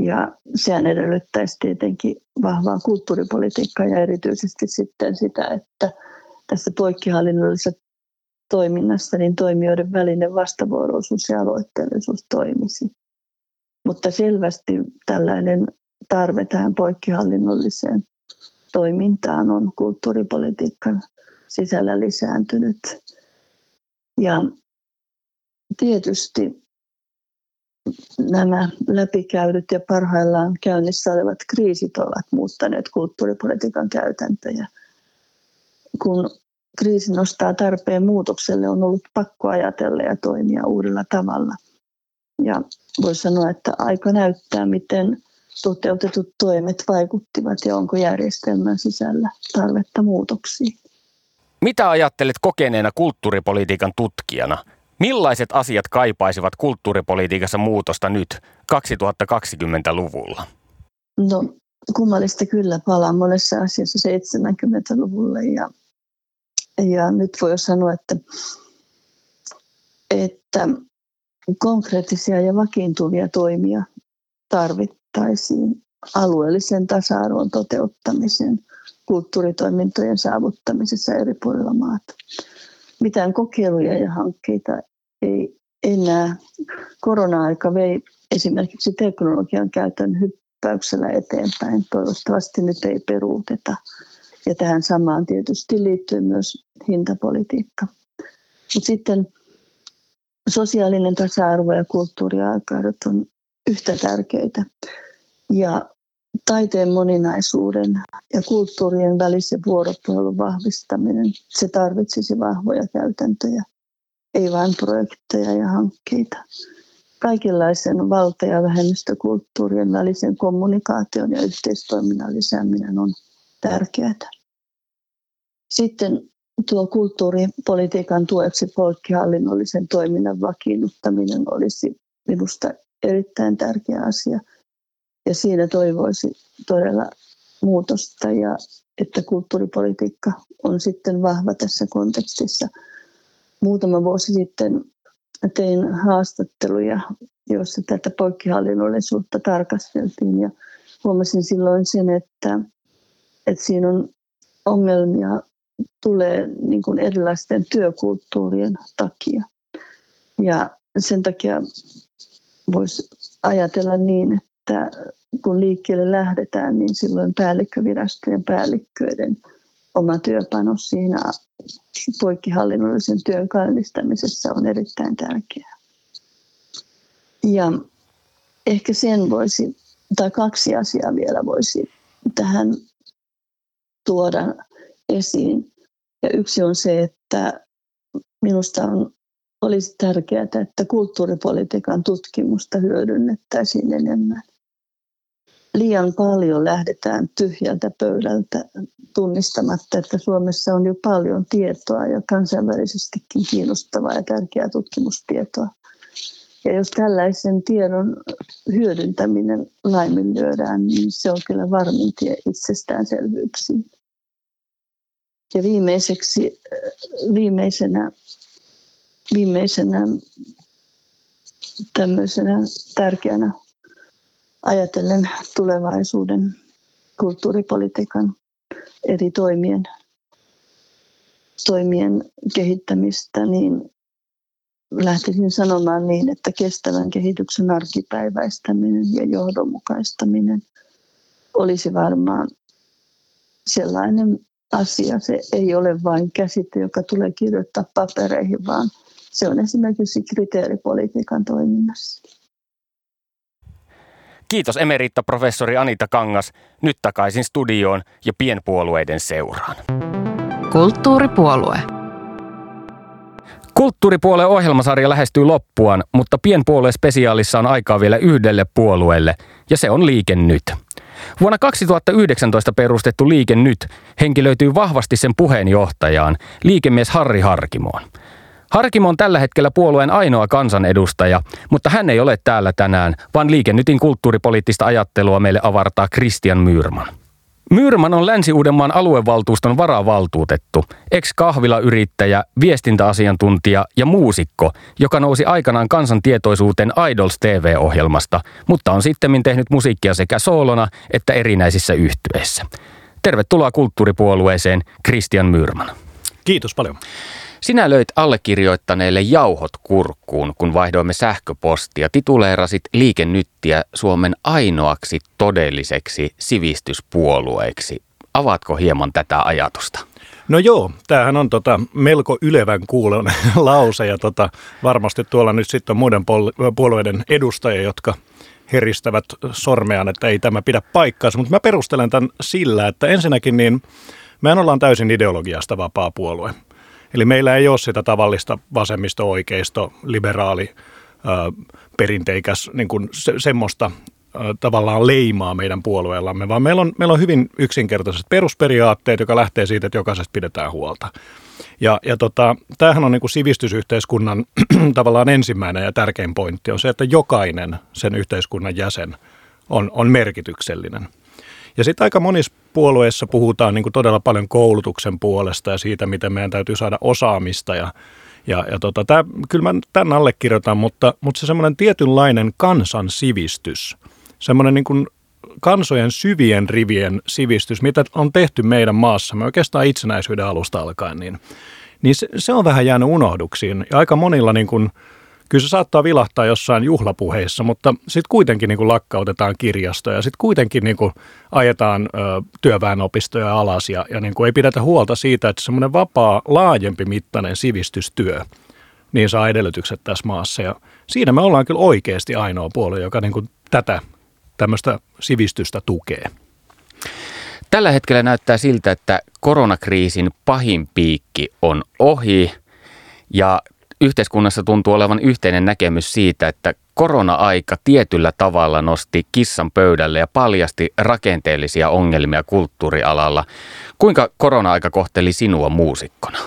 Ja sehän edellyttäisi tietenkin vahvaa kulttuuripolitiikkaa ja erityisesti sitten sitä, että tässä poikkihallinnollisessa toiminnassa, niin toimijoiden välinen vastavuoroisuus ja aloitteellisuus toimisi. Mutta selvästi tällainen tarve tähän poikkihallinnolliseen toimintaan on kulttuuripolitiikan sisällä lisääntynyt. Ja tietysti nämä läpikäydyt ja parhaillaan käynnissä olevat kriisit ovat muuttaneet kulttuuripolitiikan käytäntöjä. Kun kriisi nostaa tarpeen muutokselle, on ollut pakko ajatella ja toimia uudella tavalla. Ja voisi sanoa, että aika näyttää, miten toteutetut toimet vaikuttivat ja onko järjestelmän sisällä tarvetta muutoksiin. Mitä ajattelet kokeneena kulttuuripolitiikan tutkijana? Millaiset asiat kaipaisivat kulttuuripolitiikassa muutosta nyt 2020-luvulla? No kummallista kyllä palaa monessa asiassa 70-luvulle ja, ja nyt voi sanoa, että, että konkreettisia ja vakiintuvia toimia tarvittaisiin alueellisen tasa-arvon toteuttamisen kulttuuritoimintojen saavuttamisessa eri puolilla maata. Mitään kokeiluja ja hankkeita ei enää. Korona-aika vei esimerkiksi teknologian käytön hyppäyksellä eteenpäin. Toivottavasti nyt ei peruuteta. Ja tähän samaan tietysti liittyy myös hintapolitiikka. Mutta sitten sosiaalinen tasa-arvo ja kulttuuriaikaudet on yhtä tärkeitä. Ja taiteen moninaisuuden ja kulttuurien välisen vuoropuhelun vahvistaminen, se tarvitsisi vahvoja käytäntöjä, ei vain projekteja ja hankkeita. Kaikenlaisen valta- ja vähemmistökulttuurien välisen kommunikaation ja yhteistoiminnan lisääminen on tärkeää. Sitten tuo kulttuuripolitiikan tueksi poikkihallinnollisen toiminnan vakiinnuttaminen olisi minusta erittäin tärkeä asia. Ja siinä toivoisi todella muutosta ja että kulttuuripolitiikka on sitten vahva tässä kontekstissa. Muutama vuosi sitten tein haastatteluja, joissa tätä poikkihallinnollisuutta tarkasteltiin ja huomasin silloin sen, että, että siinä on ongelmia tulee niin kuin erilaisten työkulttuurien takia. Ja sen takia voisi ajatella niin, että kun liikkeelle lähdetään, niin silloin päällikkövirastojen päällikköiden oma työpanos siinä poikkihallinnollisen työn käynnistämisessä on erittäin tärkeää. Ja ehkä sen voisi, tai kaksi asiaa vielä voisi tähän tuoda esiin. Ja yksi on se, että minusta on olisi tärkeää, että kulttuuripolitiikan tutkimusta hyödynnettäisiin enemmän. Liian paljon lähdetään tyhjältä pöydältä tunnistamatta, että Suomessa on jo paljon tietoa ja kansainvälisestikin kiinnostavaa ja tärkeää tutkimustietoa. Ja jos tällaisen tiedon hyödyntäminen laiminlyödään, niin se on kyllä varmin tie itsestäänselvyyksiin. Ja viimeiseksi, viimeisenä viimeisenä tämmöisenä tärkeänä ajatellen tulevaisuuden kulttuuripolitiikan eri toimien, toimien kehittämistä, niin lähtisin sanomaan niin, että kestävän kehityksen arkipäiväistäminen ja johdonmukaistaminen olisi varmaan sellainen asia. Se ei ole vain käsite, joka tulee kirjoittaa papereihin, vaan se on esimerkiksi kriteeripolitiikan toiminnassa. Kiitos emeritta-professori Anita Kangas. Nyt takaisin studioon ja pienpuolueiden seuraan. Kulttuuripuolue. Kulttuuripuolueen ohjelmasarja lähestyy loppuaan, mutta pienpuolueen spesiaalissa on aikaa vielä yhdelle puolueelle, ja se on Liike Nyt. Vuonna 2019 perustettu Liike Nyt henkilöityy vahvasti sen puheenjohtajaan, liikemies Harri Harkimoon. Harkimo on tällä hetkellä puolueen ainoa kansanedustaja, mutta hän ei ole täällä tänään, vaan liikennytin kulttuuripoliittista ajattelua meille avartaa Christian Myyrman. Myyrman on Länsi-Uudenmaan aluevaltuuston varavaltuutettu, ex-kahvilayrittäjä, viestintäasiantuntija ja muusikko, joka nousi aikanaan kansan tietoisuuteen Idols TV-ohjelmasta, mutta on sitten tehnyt musiikkia sekä soolona että erinäisissä yhtyeissä. Tervetuloa kulttuuripuolueeseen, Christian Myyrman. Kiitos paljon. Sinä löit allekirjoittaneille jauhot kurkkuun, kun vaihdoimme sähköpostia. Tituleerasit liikennyttiä Suomen ainoaksi todelliseksi sivistyspuolueeksi. Avaatko hieman tätä ajatusta? No joo, tämähän on tota melko ylevän kuulon lause ja tota, varmasti tuolla nyt sitten on muiden puolueiden edustajia, jotka heristävät sormeaan, että ei tämä pidä paikkaansa, mutta mä perustelen tämän sillä, että ensinnäkin niin me ollaan täysin ideologiasta vapaa puolue. Eli meillä ei ole sitä tavallista vasemmisto-oikeisto, liberaali, perinteikäs niin kuin se, semmoista tavallaan leimaa meidän puolueellamme, vaan meillä on, meillä on hyvin yksinkertaiset perusperiaatteet, joka lähtee siitä, että jokaisesta pidetään huolta. Ja, ja tota, tämähän on niin kuin sivistysyhteiskunnan tavallaan ensimmäinen ja tärkein pointti on se, että jokainen sen yhteiskunnan jäsen on, on merkityksellinen. Ja sitten aika monissa puolueissa puhutaan niin kuin todella paljon koulutuksen puolesta ja siitä, miten meidän täytyy saada osaamista ja ja, ja tota, tää, kyllä mä tämän allekirjoitan, mutta, mutta se semmoinen tietynlainen kansan sivistys, semmoinen niin kansojen syvien rivien sivistys, mitä on tehty meidän maassamme oikeastaan itsenäisyyden alusta alkaen, niin, niin se, se on vähän jäänyt unohduksiin. Ja aika monilla niin kuin, kyllä se saattaa vilahtaa jossain juhlapuheissa, mutta sitten kuitenkin niin kuin lakkautetaan kirjastoja, sitten kuitenkin niin kuin ajetaan ö, työväenopistoja alas ja, ja niin kuin ei pidetä huolta siitä, että semmoinen vapaa, laajempi mittainen sivistystyö niin saa edellytykset tässä maassa. Ja siinä me ollaan kyllä oikeasti ainoa puolue, joka niin kuin tätä tämmöistä sivistystä tukee. Tällä hetkellä näyttää siltä, että koronakriisin pahin piikki on ohi ja yhteiskunnassa tuntuu olevan yhteinen näkemys siitä, että korona-aika tietyllä tavalla nosti kissan pöydälle ja paljasti rakenteellisia ongelmia kulttuurialalla. Kuinka korona-aika kohteli sinua muusikkona?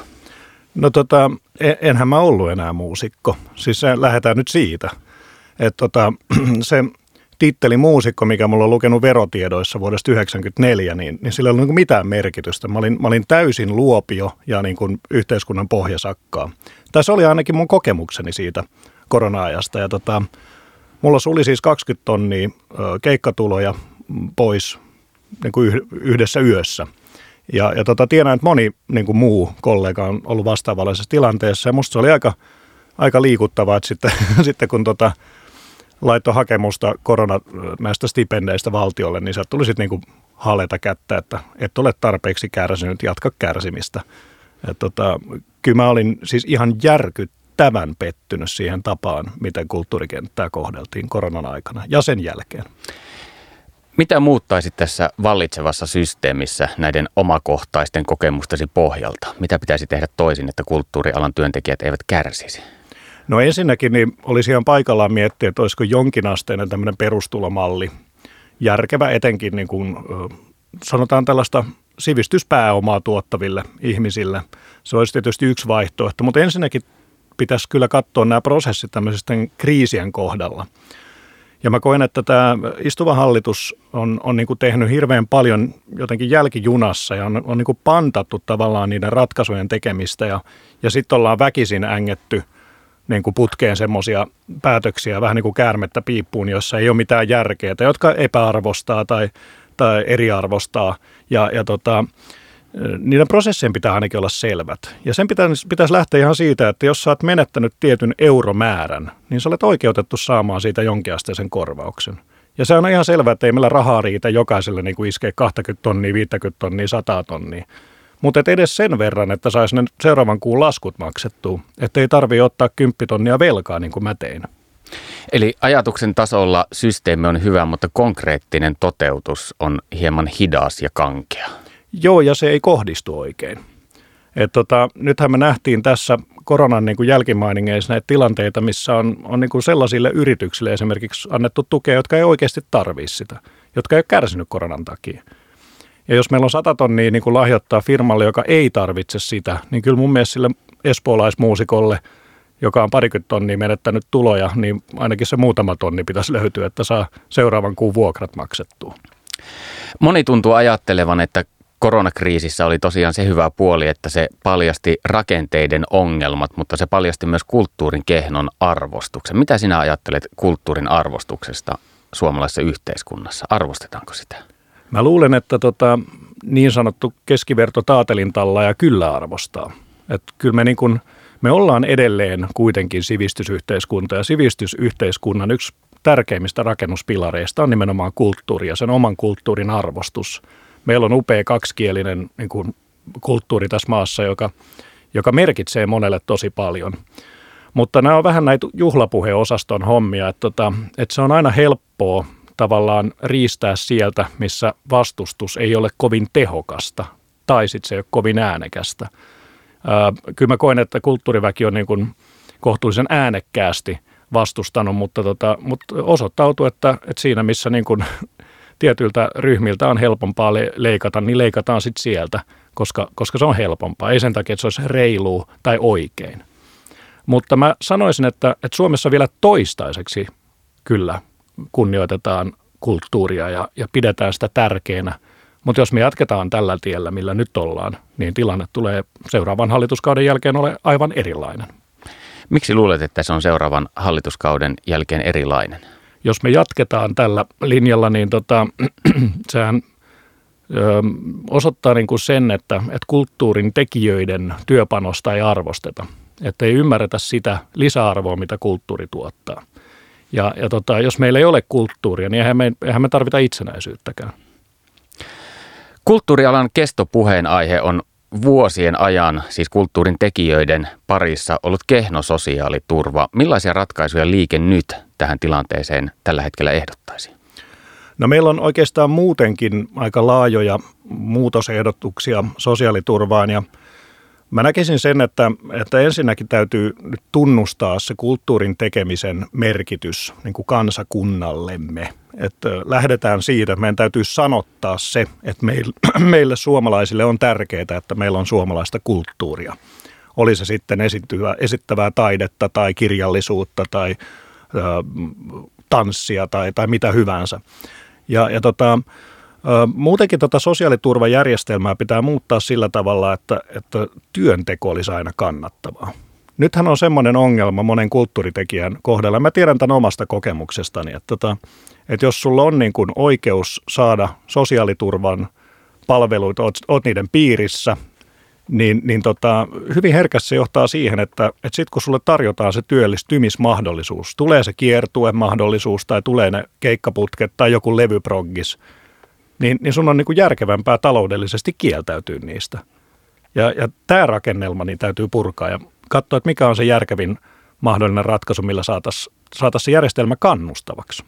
No tota, enhän mä ollut enää muusikko. Siis lähdetään nyt siitä, että tota, se titteli muusikko, mikä mulla on lukenut verotiedoissa vuodesta 1994, niin, niin sillä ei ollut niin mitään merkitystä. Mä olin, mä olin täysin luopio ja niin kuin yhteiskunnan pohjasakkaa. Tässä oli ainakin mun kokemukseni siitä korona-ajasta. Ja tota, mulla suli siis 20 tonnia keikkatuloja pois niin kuin yhdessä yössä. Ja, ja tota, tiedän, että moni niin kuin muu kollega on ollut vastaavallisessa tilanteessa. Ja musta se oli aika, aika liikuttavaa, että sitten, sitten kun tota, laittoi hakemusta korona näistä stipendeistä valtiolle, niin sieltä tuli sitten niinku haleta kättä, että et ole tarpeeksi kärsinyt, jatka kärsimistä. Et tota, kyllä mä olin siis ihan järkyttävän pettynyt siihen tapaan, miten kulttuurikenttää kohdeltiin koronan aikana ja sen jälkeen. Mitä muuttaisit tässä vallitsevassa systeemissä näiden omakohtaisten kokemustasi pohjalta? Mitä pitäisi tehdä toisin, että kulttuurialan työntekijät eivät kärsisi? No ensinnäkin niin olisi ihan paikallaan miettiä, että olisiko jonkinasteinen tämmöinen perustulomalli järkevä etenkin niin kuin, sanotaan tällaista sivistyspääomaa tuottaville ihmisille. Se olisi tietysti yksi vaihtoehto, mutta ensinnäkin pitäisi kyllä katsoa nämä prosessit tämmöisten kriisien kohdalla. Ja mä koen, että tämä istuva hallitus on, on niin kuin tehnyt hirveän paljon jotenkin jälkijunassa ja on, on niin kuin pantattu tavallaan niiden ratkaisujen tekemistä ja, ja sitten ollaan väkisin ängetty – niin kuin putkeen semmoisia päätöksiä, vähän niin kuin käärmettä piippuun, jossa ei ole mitään järkeä, tai jotka epäarvostaa tai, tai eriarvostaa. Ja, ja tota, niiden prosessien pitää ainakin olla selvät. Ja sen pitäisi, pitäisi lähteä ihan siitä, että jos sä oot menettänyt tietyn euromäärän, niin sä olet oikeutettu saamaan siitä jonkinasteisen korvauksen. Ja se on ihan selvää, että ei meillä rahaa riitä jokaiselle niin kuin iskee 20 tonnia, 50 tonnia, 100 tonnia. Mutta edes sen verran, että saisi ne seuraavan kuun laskut maksettua, että ei tarvitse ottaa kymppitonnia velkaa niin kuin mä tein. Eli ajatuksen tasolla systeemi on hyvä, mutta konkreettinen toteutus on hieman hidas ja kankea. Joo, ja se ei kohdistu oikein. Et tota, nythän me nähtiin tässä koronan niin kuin jälkimainingeissa näitä tilanteita, missä on, on niin kuin sellaisille yrityksille esimerkiksi annettu tukea, jotka ei oikeasti tarvitse sitä, jotka ei ole kärsinyt koronan takia. Ja jos meillä on 100 tonnia niin kuin lahjoittaa firmalle, joka ei tarvitse sitä, niin kyllä mun mielestä sille espoolaismuusikolle, joka on parikymmentä tonnia menettänyt tuloja, niin ainakin se muutama tonni pitäisi löytyä, että saa seuraavan kuun vuokrat maksettua. Moni tuntuu ajattelevan, että koronakriisissä oli tosiaan se hyvä puoli, että se paljasti rakenteiden ongelmat, mutta se paljasti myös kulttuurin kehnon arvostuksen. Mitä sinä ajattelet kulttuurin arvostuksesta suomalaisessa yhteiskunnassa? Arvostetaanko sitä? Mä luulen, että tota, niin sanottu keskiverto taatelintalla ja kyllä arvostaa. Että kyllä me, niin kun, me ollaan edelleen kuitenkin sivistysyhteiskunta ja sivistysyhteiskunnan yksi tärkeimmistä rakennuspilareista on nimenomaan kulttuuri ja sen oman kulttuurin arvostus. Meillä on upea kaksikielinen niin kuin, kulttuuri tässä maassa, joka, joka merkitsee monelle tosi paljon. Mutta nämä on vähän näitä juhlapuheosaston hommia, että, tota, että se on aina helppoa tavallaan riistää sieltä, missä vastustus ei ole kovin tehokasta tai sitten se ei ole kovin äänekästä. Ää, kyllä mä koen, että kulttuuriväki on niin kuin kohtuullisen äänekkäästi vastustanut, mutta, tota, mutta osoittautui, että, että siinä missä niin kuin tietyiltä ryhmiltä on helpompaa leikata, niin leikataan sitten sieltä, koska, koska se on helpompaa. Ei sen takia, että se olisi reilu tai oikein. Mutta mä sanoisin, että, että Suomessa vielä toistaiseksi kyllä kunnioitetaan kulttuuria ja, ja pidetään sitä tärkeänä. Mutta jos me jatketaan tällä tiellä, millä nyt ollaan, niin tilanne tulee seuraavan hallituskauden jälkeen ole aivan erilainen. Miksi luulet, että se on seuraavan hallituskauden jälkeen erilainen? Jos me jatketaan tällä linjalla, niin tota, sehän ö, osoittaa niin kuin sen, että, että kulttuurin tekijöiden työpanosta ei arvosteta. Että ei ymmärretä sitä lisäarvoa, mitä kulttuuri tuottaa. Ja, ja tota, jos meillä ei ole kulttuuria, niin eihän me, eihän me tarvita itsenäisyyttäkään. Kulttuurialan kestopuheenaihe on vuosien ajan, siis kulttuurin tekijöiden parissa, ollut kehno sosiaaliturva. Millaisia ratkaisuja liike nyt tähän tilanteeseen tällä hetkellä ehdottaisi? No meillä on oikeastaan muutenkin aika laajoja muutosehdotuksia sosiaaliturvaan ja Mä näkisin sen, että, että ensinnäkin täytyy nyt tunnustaa se kulttuurin tekemisen merkitys niin kuin kansakunnallemme. Että lähdetään siitä, että meidän täytyy sanottaa se, että meille, meille suomalaisille on tärkeää, että meillä on suomalaista kulttuuria. Oli se sitten esittävää, esittävää taidetta tai kirjallisuutta tai ö, tanssia tai, tai mitä hyvänsä. Ja, ja tota, Muutenkin tuota sosiaaliturvajärjestelmää pitää muuttaa sillä tavalla, että, että työnteko olisi aina kannattavaa. Nythän on semmoinen ongelma monen kulttuuritekijän kohdalla. Mä tiedän tämän omasta kokemuksestani, että, tota, että jos sulla on niin kuin oikeus saada sosiaaliturvan palveluita, oot, oot niiden piirissä, niin, niin tota, hyvin herkästi se johtaa siihen, että, että sitten kun sulle tarjotaan se työllistymismahdollisuus, tulee se kiertuemahdollisuus tai tulee ne keikkaputket tai joku levyproggis – niin, niin sun on niin kuin järkevämpää taloudellisesti kieltäytyä niistä. Ja, ja tämä rakennelma niin täytyy purkaa ja katsoa, että mikä on se järkevin mahdollinen ratkaisu, millä saataisiin saatais se järjestelmä kannustavaksi.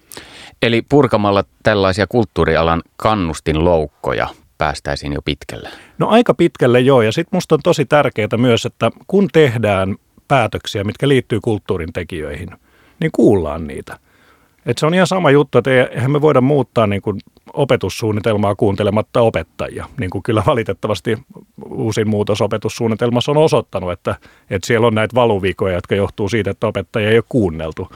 Eli purkamalla tällaisia kulttuurialan kannustinloukkoja päästäisiin jo pitkälle? No aika pitkälle joo, ja sitten musta on tosi tärkeää myös, että kun tehdään päätöksiä, mitkä liittyy kulttuurin tekijöihin, niin kuullaan niitä. Et se on ihan sama juttu, että eihän me voida muuttaa niin kuin opetussuunnitelmaa kuuntelematta opettajia. Niin kuin kyllä valitettavasti uusin muutos opetussuunnitelmassa on osoittanut, että, että siellä on näitä valuvikoja, jotka johtuu siitä, että opettajia ei ole kuunneltu.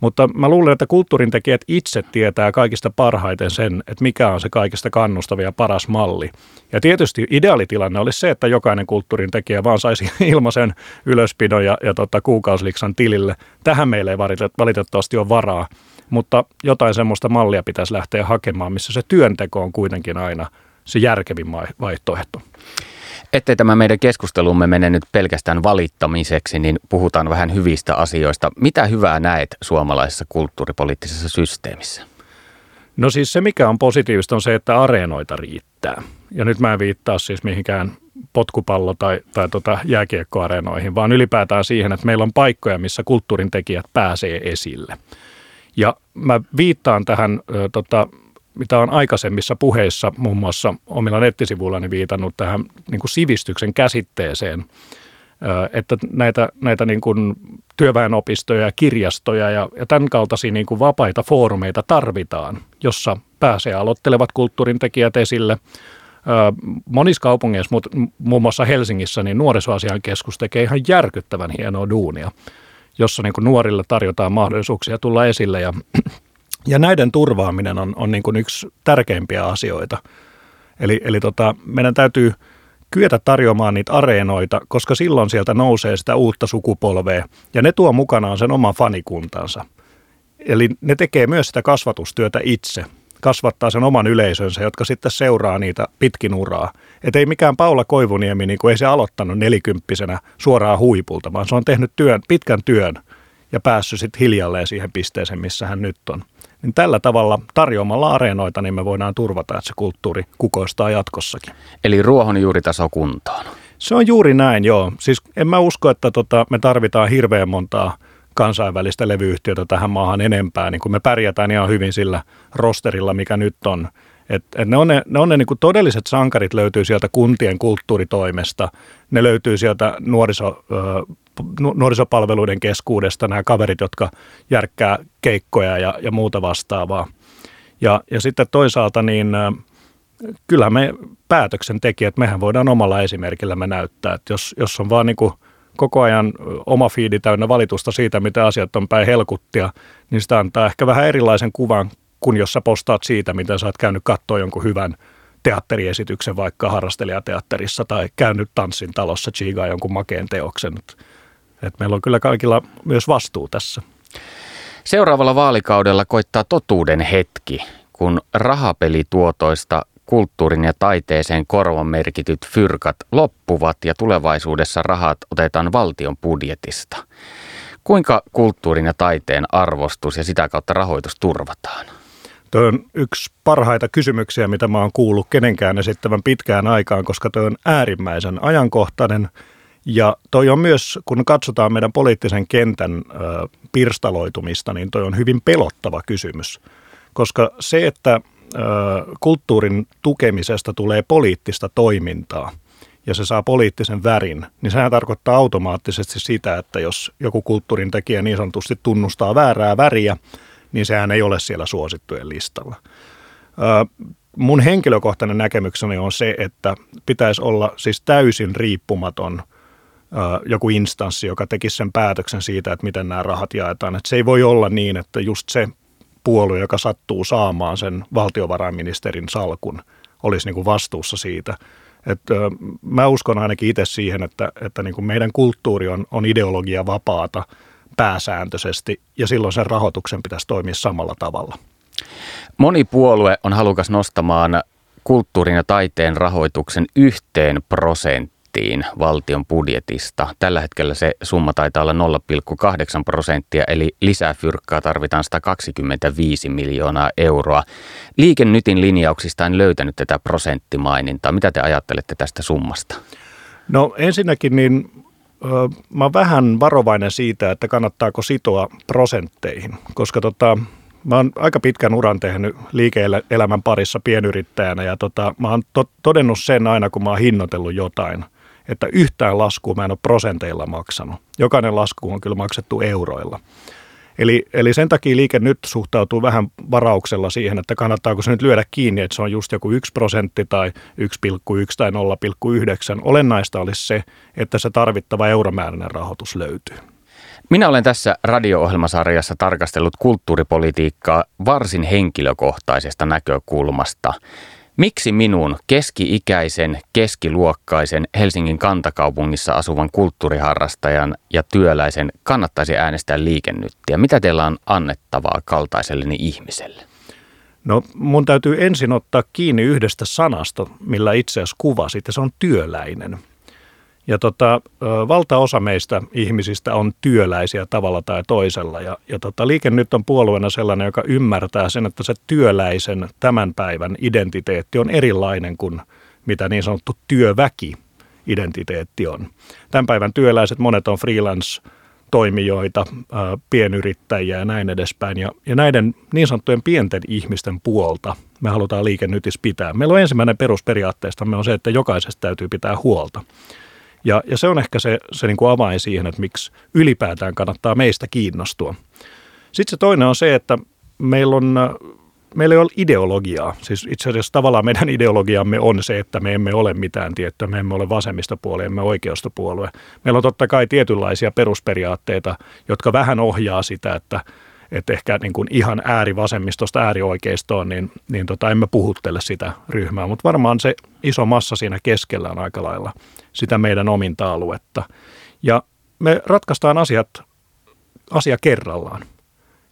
Mutta mä luulen, että kulttuurintekijät itse tietää kaikista parhaiten sen, että mikä on se kaikista kannustava ja paras malli. Ja tietysti ideaalitilanne olisi se, että jokainen kulttuurintekijä vaan saisi ilmaisen ylöspidon ja, ja tota, kuukausiliksan tilille. Tähän meillä ei valitettavasti ole varaa, mutta jotain semmoista mallia pitäisi lähteä hakemaan, missä se työnteko on kuitenkin aina se järkevin vaihtoehto. Ettei tämä meidän keskustelumme mene nyt pelkästään valittamiseksi, niin puhutaan vähän hyvistä asioista. Mitä hyvää näet suomalaisessa kulttuuripoliittisessa systeemissä? No siis se, mikä on positiivista, on se, että areenoita riittää. Ja nyt mä en viittaa siis mihinkään potkupallo- tai, tai tota jääkiekkoareenoihin, vaan ylipäätään siihen, että meillä on paikkoja, missä kulttuurin tekijät pääsee esille. Ja mä viittaan tähän ö, tota, mitä on aikaisemmissa puheissa muun muassa omilla nettisivuillani viitannut tähän niin kuin sivistyksen käsitteeseen, että näitä, näitä niin kuin työväenopistoja ja kirjastoja ja, ja tämän kaltaisia niin kuin vapaita foorumeita tarvitaan, jossa pääsee aloittelevat kulttuurin tekijät esille. Monissa kaupungeissa, muun muassa Helsingissä, niin nuorisoasian keskus tekee ihan järkyttävän hienoa duunia, jossa niin kuin nuorille tarjotaan mahdollisuuksia tulla esille ja ja näiden turvaaminen on, on niin kuin yksi tärkeimpiä asioita. Eli, eli tota, meidän täytyy kyetä tarjoamaan niitä areenoita, koska silloin sieltä nousee sitä uutta sukupolvea ja ne tuo mukanaan sen oman fanikuntansa. Eli ne tekee myös sitä kasvatustyötä itse, kasvattaa sen oman yleisönsä, jotka sitten seuraa niitä pitkin uraa. Et ei mikään Paula Koivuniemi, niin kuin ei se aloittanut nelikymppisenä suoraan huipulta, vaan se on tehnyt työn, pitkän työn ja päässyt sitten hiljalleen siihen pisteeseen, missä hän nyt on niin tällä tavalla tarjoamalla areenoita niin me voidaan turvata, että se kulttuuri kukoistaa jatkossakin. Eli ruohonjuuritaso kuntoon. Se on juuri näin, joo. Siis en mä usko, että tota, me tarvitaan hirveän montaa kansainvälistä levyyhtiötä tähän maahan enempää, niin kuin me pärjätään ihan hyvin sillä rosterilla, mikä nyt on. Et, et ne on ne, ne, on ne niin kuin todelliset sankarit löytyy sieltä kuntien kulttuuritoimesta, ne löytyy sieltä nuoriso, nuorisopalveluiden keskuudesta nämä kaverit, jotka järkkää keikkoja ja, ja muuta vastaavaa. Ja, ja sitten toisaalta niin kyllä me päätöksentekijät, mehän voidaan omalla esimerkillämme näyttää, että jos, jos on vaan niin kuin koko ajan oma fiidi täynnä valitusta siitä, mitä asiat on päin helkuttia, niin sitä antaa ehkä vähän erilaisen kuvan kuin jos sä postaat siitä, miten sä oot käynyt katsoa jonkun hyvän teatteriesityksen vaikka harrastelijateatterissa tai käynyt tanssin talossa chigaa jonkun makeen teoksen. Et meillä on kyllä kaikilla myös vastuu tässä. Seuraavalla vaalikaudella koittaa totuuden hetki, kun rahapelituotoista kulttuurin ja taiteeseen korvamerkityt fyrkat loppuvat ja tulevaisuudessa rahat otetaan valtion budjetista. Kuinka kulttuurin ja taiteen arvostus ja sitä kautta rahoitus turvataan? Tuo on yksi parhaita kysymyksiä, mitä mä oon kuullut kenenkään esittävän pitkään aikaan, koska tuo on äärimmäisen ajankohtainen. Ja toi on myös, kun katsotaan meidän poliittisen kentän ö, pirstaloitumista, niin toi on hyvin pelottava kysymys. Koska se, että kulttuurin tukemisesta tulee poliittista toimintaa ja se saa poliittisen värin, niin sehän tarkoittaa automaattisesti sitä, että jos joku kulttuurin tekijä niin sanotusti tunnustaa väärää väriä, niin sehän ei ole siellä suosittujen listalla. Mun henkilökohtainen näkemykseni on se, että pitäisi olla siis täysin riippumaton joku instanssi, joka tekisi sen päätöksen siitä, että miten nämä rahat jaetaan. Että se ei voi olla niin, että just se puolue, joka sattuu saamaan sen valtiovarainministerin salkun, olisi niin kuin vastuussa siitä. Et, mä uskon ainakin itse siihen, että, että niin kuin meidän kulttuuri on, on ideologia vapaata pääsääntöisesti ja silloin sen rahoituksen pitäisi toimia samalla tavalla. Moni puolue on halukas nostamaan kulttuurin ja taiteen rahoituksen yhteen prosenttiin prosenttiin valtion budjetista. Tällä hetkellä se summa taitaa olla 0,8 prosenttia, eli lisää fyrkkaa tarvitaan 125 miljoonaa euroa. Liikennytin linjauksista en löytänyt tätä prosenttimainintaa. Mitä te ajattelette tästä summasta? No ensinnäkin niin mä oon vähän varovainen siitä, että kannattaako sitoa prosentteihin, koska tota, Mä oon aika pitkän uran tehnyt liike-elämän parissa pienyrittäjänä ja tota, mä oon to- todennut sen aina, kun mä oon hinnoitellut jotain – että yhtään laskua mä en ole prosenteilla maksanut. Jokainen lasku on kyllä maksettu euroilla. Eli, eli sen takia liike nyt suhtautuu vähän varauksella siihen, että kannattaako se nyt lyödä kiinni, että se on just joku 1 prosentti tai 1,1 tai 0,9. Olennaista olisi se, että se tarvittava euromääräinen rahoitus löytyy. Minä olen tässä radio-ohjelmasarjassa tarkastellut kulttuuripolitiikkaa varsin henkilökohtaisesta näkökulmasta. Miksi minun keski-ikäisen, keskiluokkaisen Helsingin kantakaupungissa asuvan kulttuuriharrastajan ja työläisen kannattaisi äänestää liikennyttiä? Mitä teillä on annettavaa kaltaiselleni ihmiselle? No mun täytyy ensin ottaa kiinni yhdestä sanasta, millä itse asiassa kuvasit, ja se on työläinen – ja tota, valtaosa meistä ihmisistä on työläisiä tavalla tai toisella. Ja, ja tota, Liike nyt on puolueena sellainen, joka ymmärtää sen, että se työläisen tämän päivän identiteetti on erilainen kuin mitä niin sanottu työväki identiteetti on. Tämän päivän työläiset, monet on freelance toimijoita, pienyrittäjiä ja näin edespäin. Ja, ja näiden niin sanottujen pienten ihmisten puolta me halutaan liikennytis pitää. Meillä on ensimmäinen perusperiaatteesta on se, että jokaisesta täytyy pitää huolta. Ja, ja se on ehkä se, se niin kuin avain siihen, että miksi ylipäätään kannattaa meistä kiinnostua. Sitten se toinen on se, että meillä on meillä ei ole ideologiaa. Siis itse asiassa tavallaan meidän ideologiamme on se, että me emme ole mitään tiettyä. Me emme ole vasemmistopuolue, emme oikeistopuolue. Meillä on totta kai tietynlaisia perusperiaatteita, jotka vähän ohjaa sitä, että, että ehkä niin kuin ihan äärivasemmistosta äärioikeistoon, niin, niin tota, emme puhuttele sitä ryhmää. Mutta varmaan se iso massa siinä keskellä on aika lailla sitä meidän ominta aluetta. Ja me ratkaistaan asiat asia kerrallaan.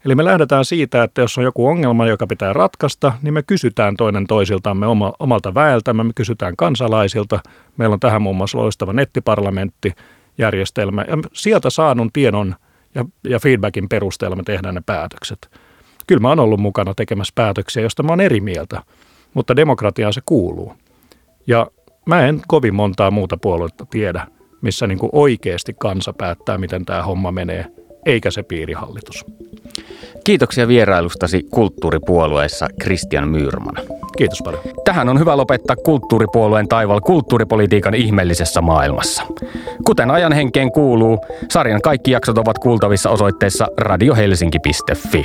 Eli me lähdetään siitä, että jos on joku ongelma, joka pitää ratkaista, niin me kysytään toinen toisiltamme oma, omalta väeltämme, me kysytään kansalaisilta. Meillä on tähän muun muassa loistava nettiparlamenttijärjestelmä. Ja sieltä saadun tiedon ja, ja feedbackin perusteella me tehdään ne päätökset. Kyllä mä oon ollut mukana tekemässä päätöksiä, josta mä oon eri mieltä, mutta demokratiaan se kuuluu. Ja mä en kovin montaa muuta puoluetta tiedä, missä niin kuin oikeasti kansa päättää, miten tämä homma menee, eikä se piirihallitus. Kiitoksia vierailustasi kulttuuripuolueessa Christian Myyrman. Kiitos paljon. Tähän on hyvä lopettaa kulttuuripuolueen taival kulttuuripolitiikan ihmeellisessä maailmassa. Kuten ajan henkeen kuuluu, sarjan kaikki jaksot ovat kuultavissa osoitteessa radiohelsinki.fi.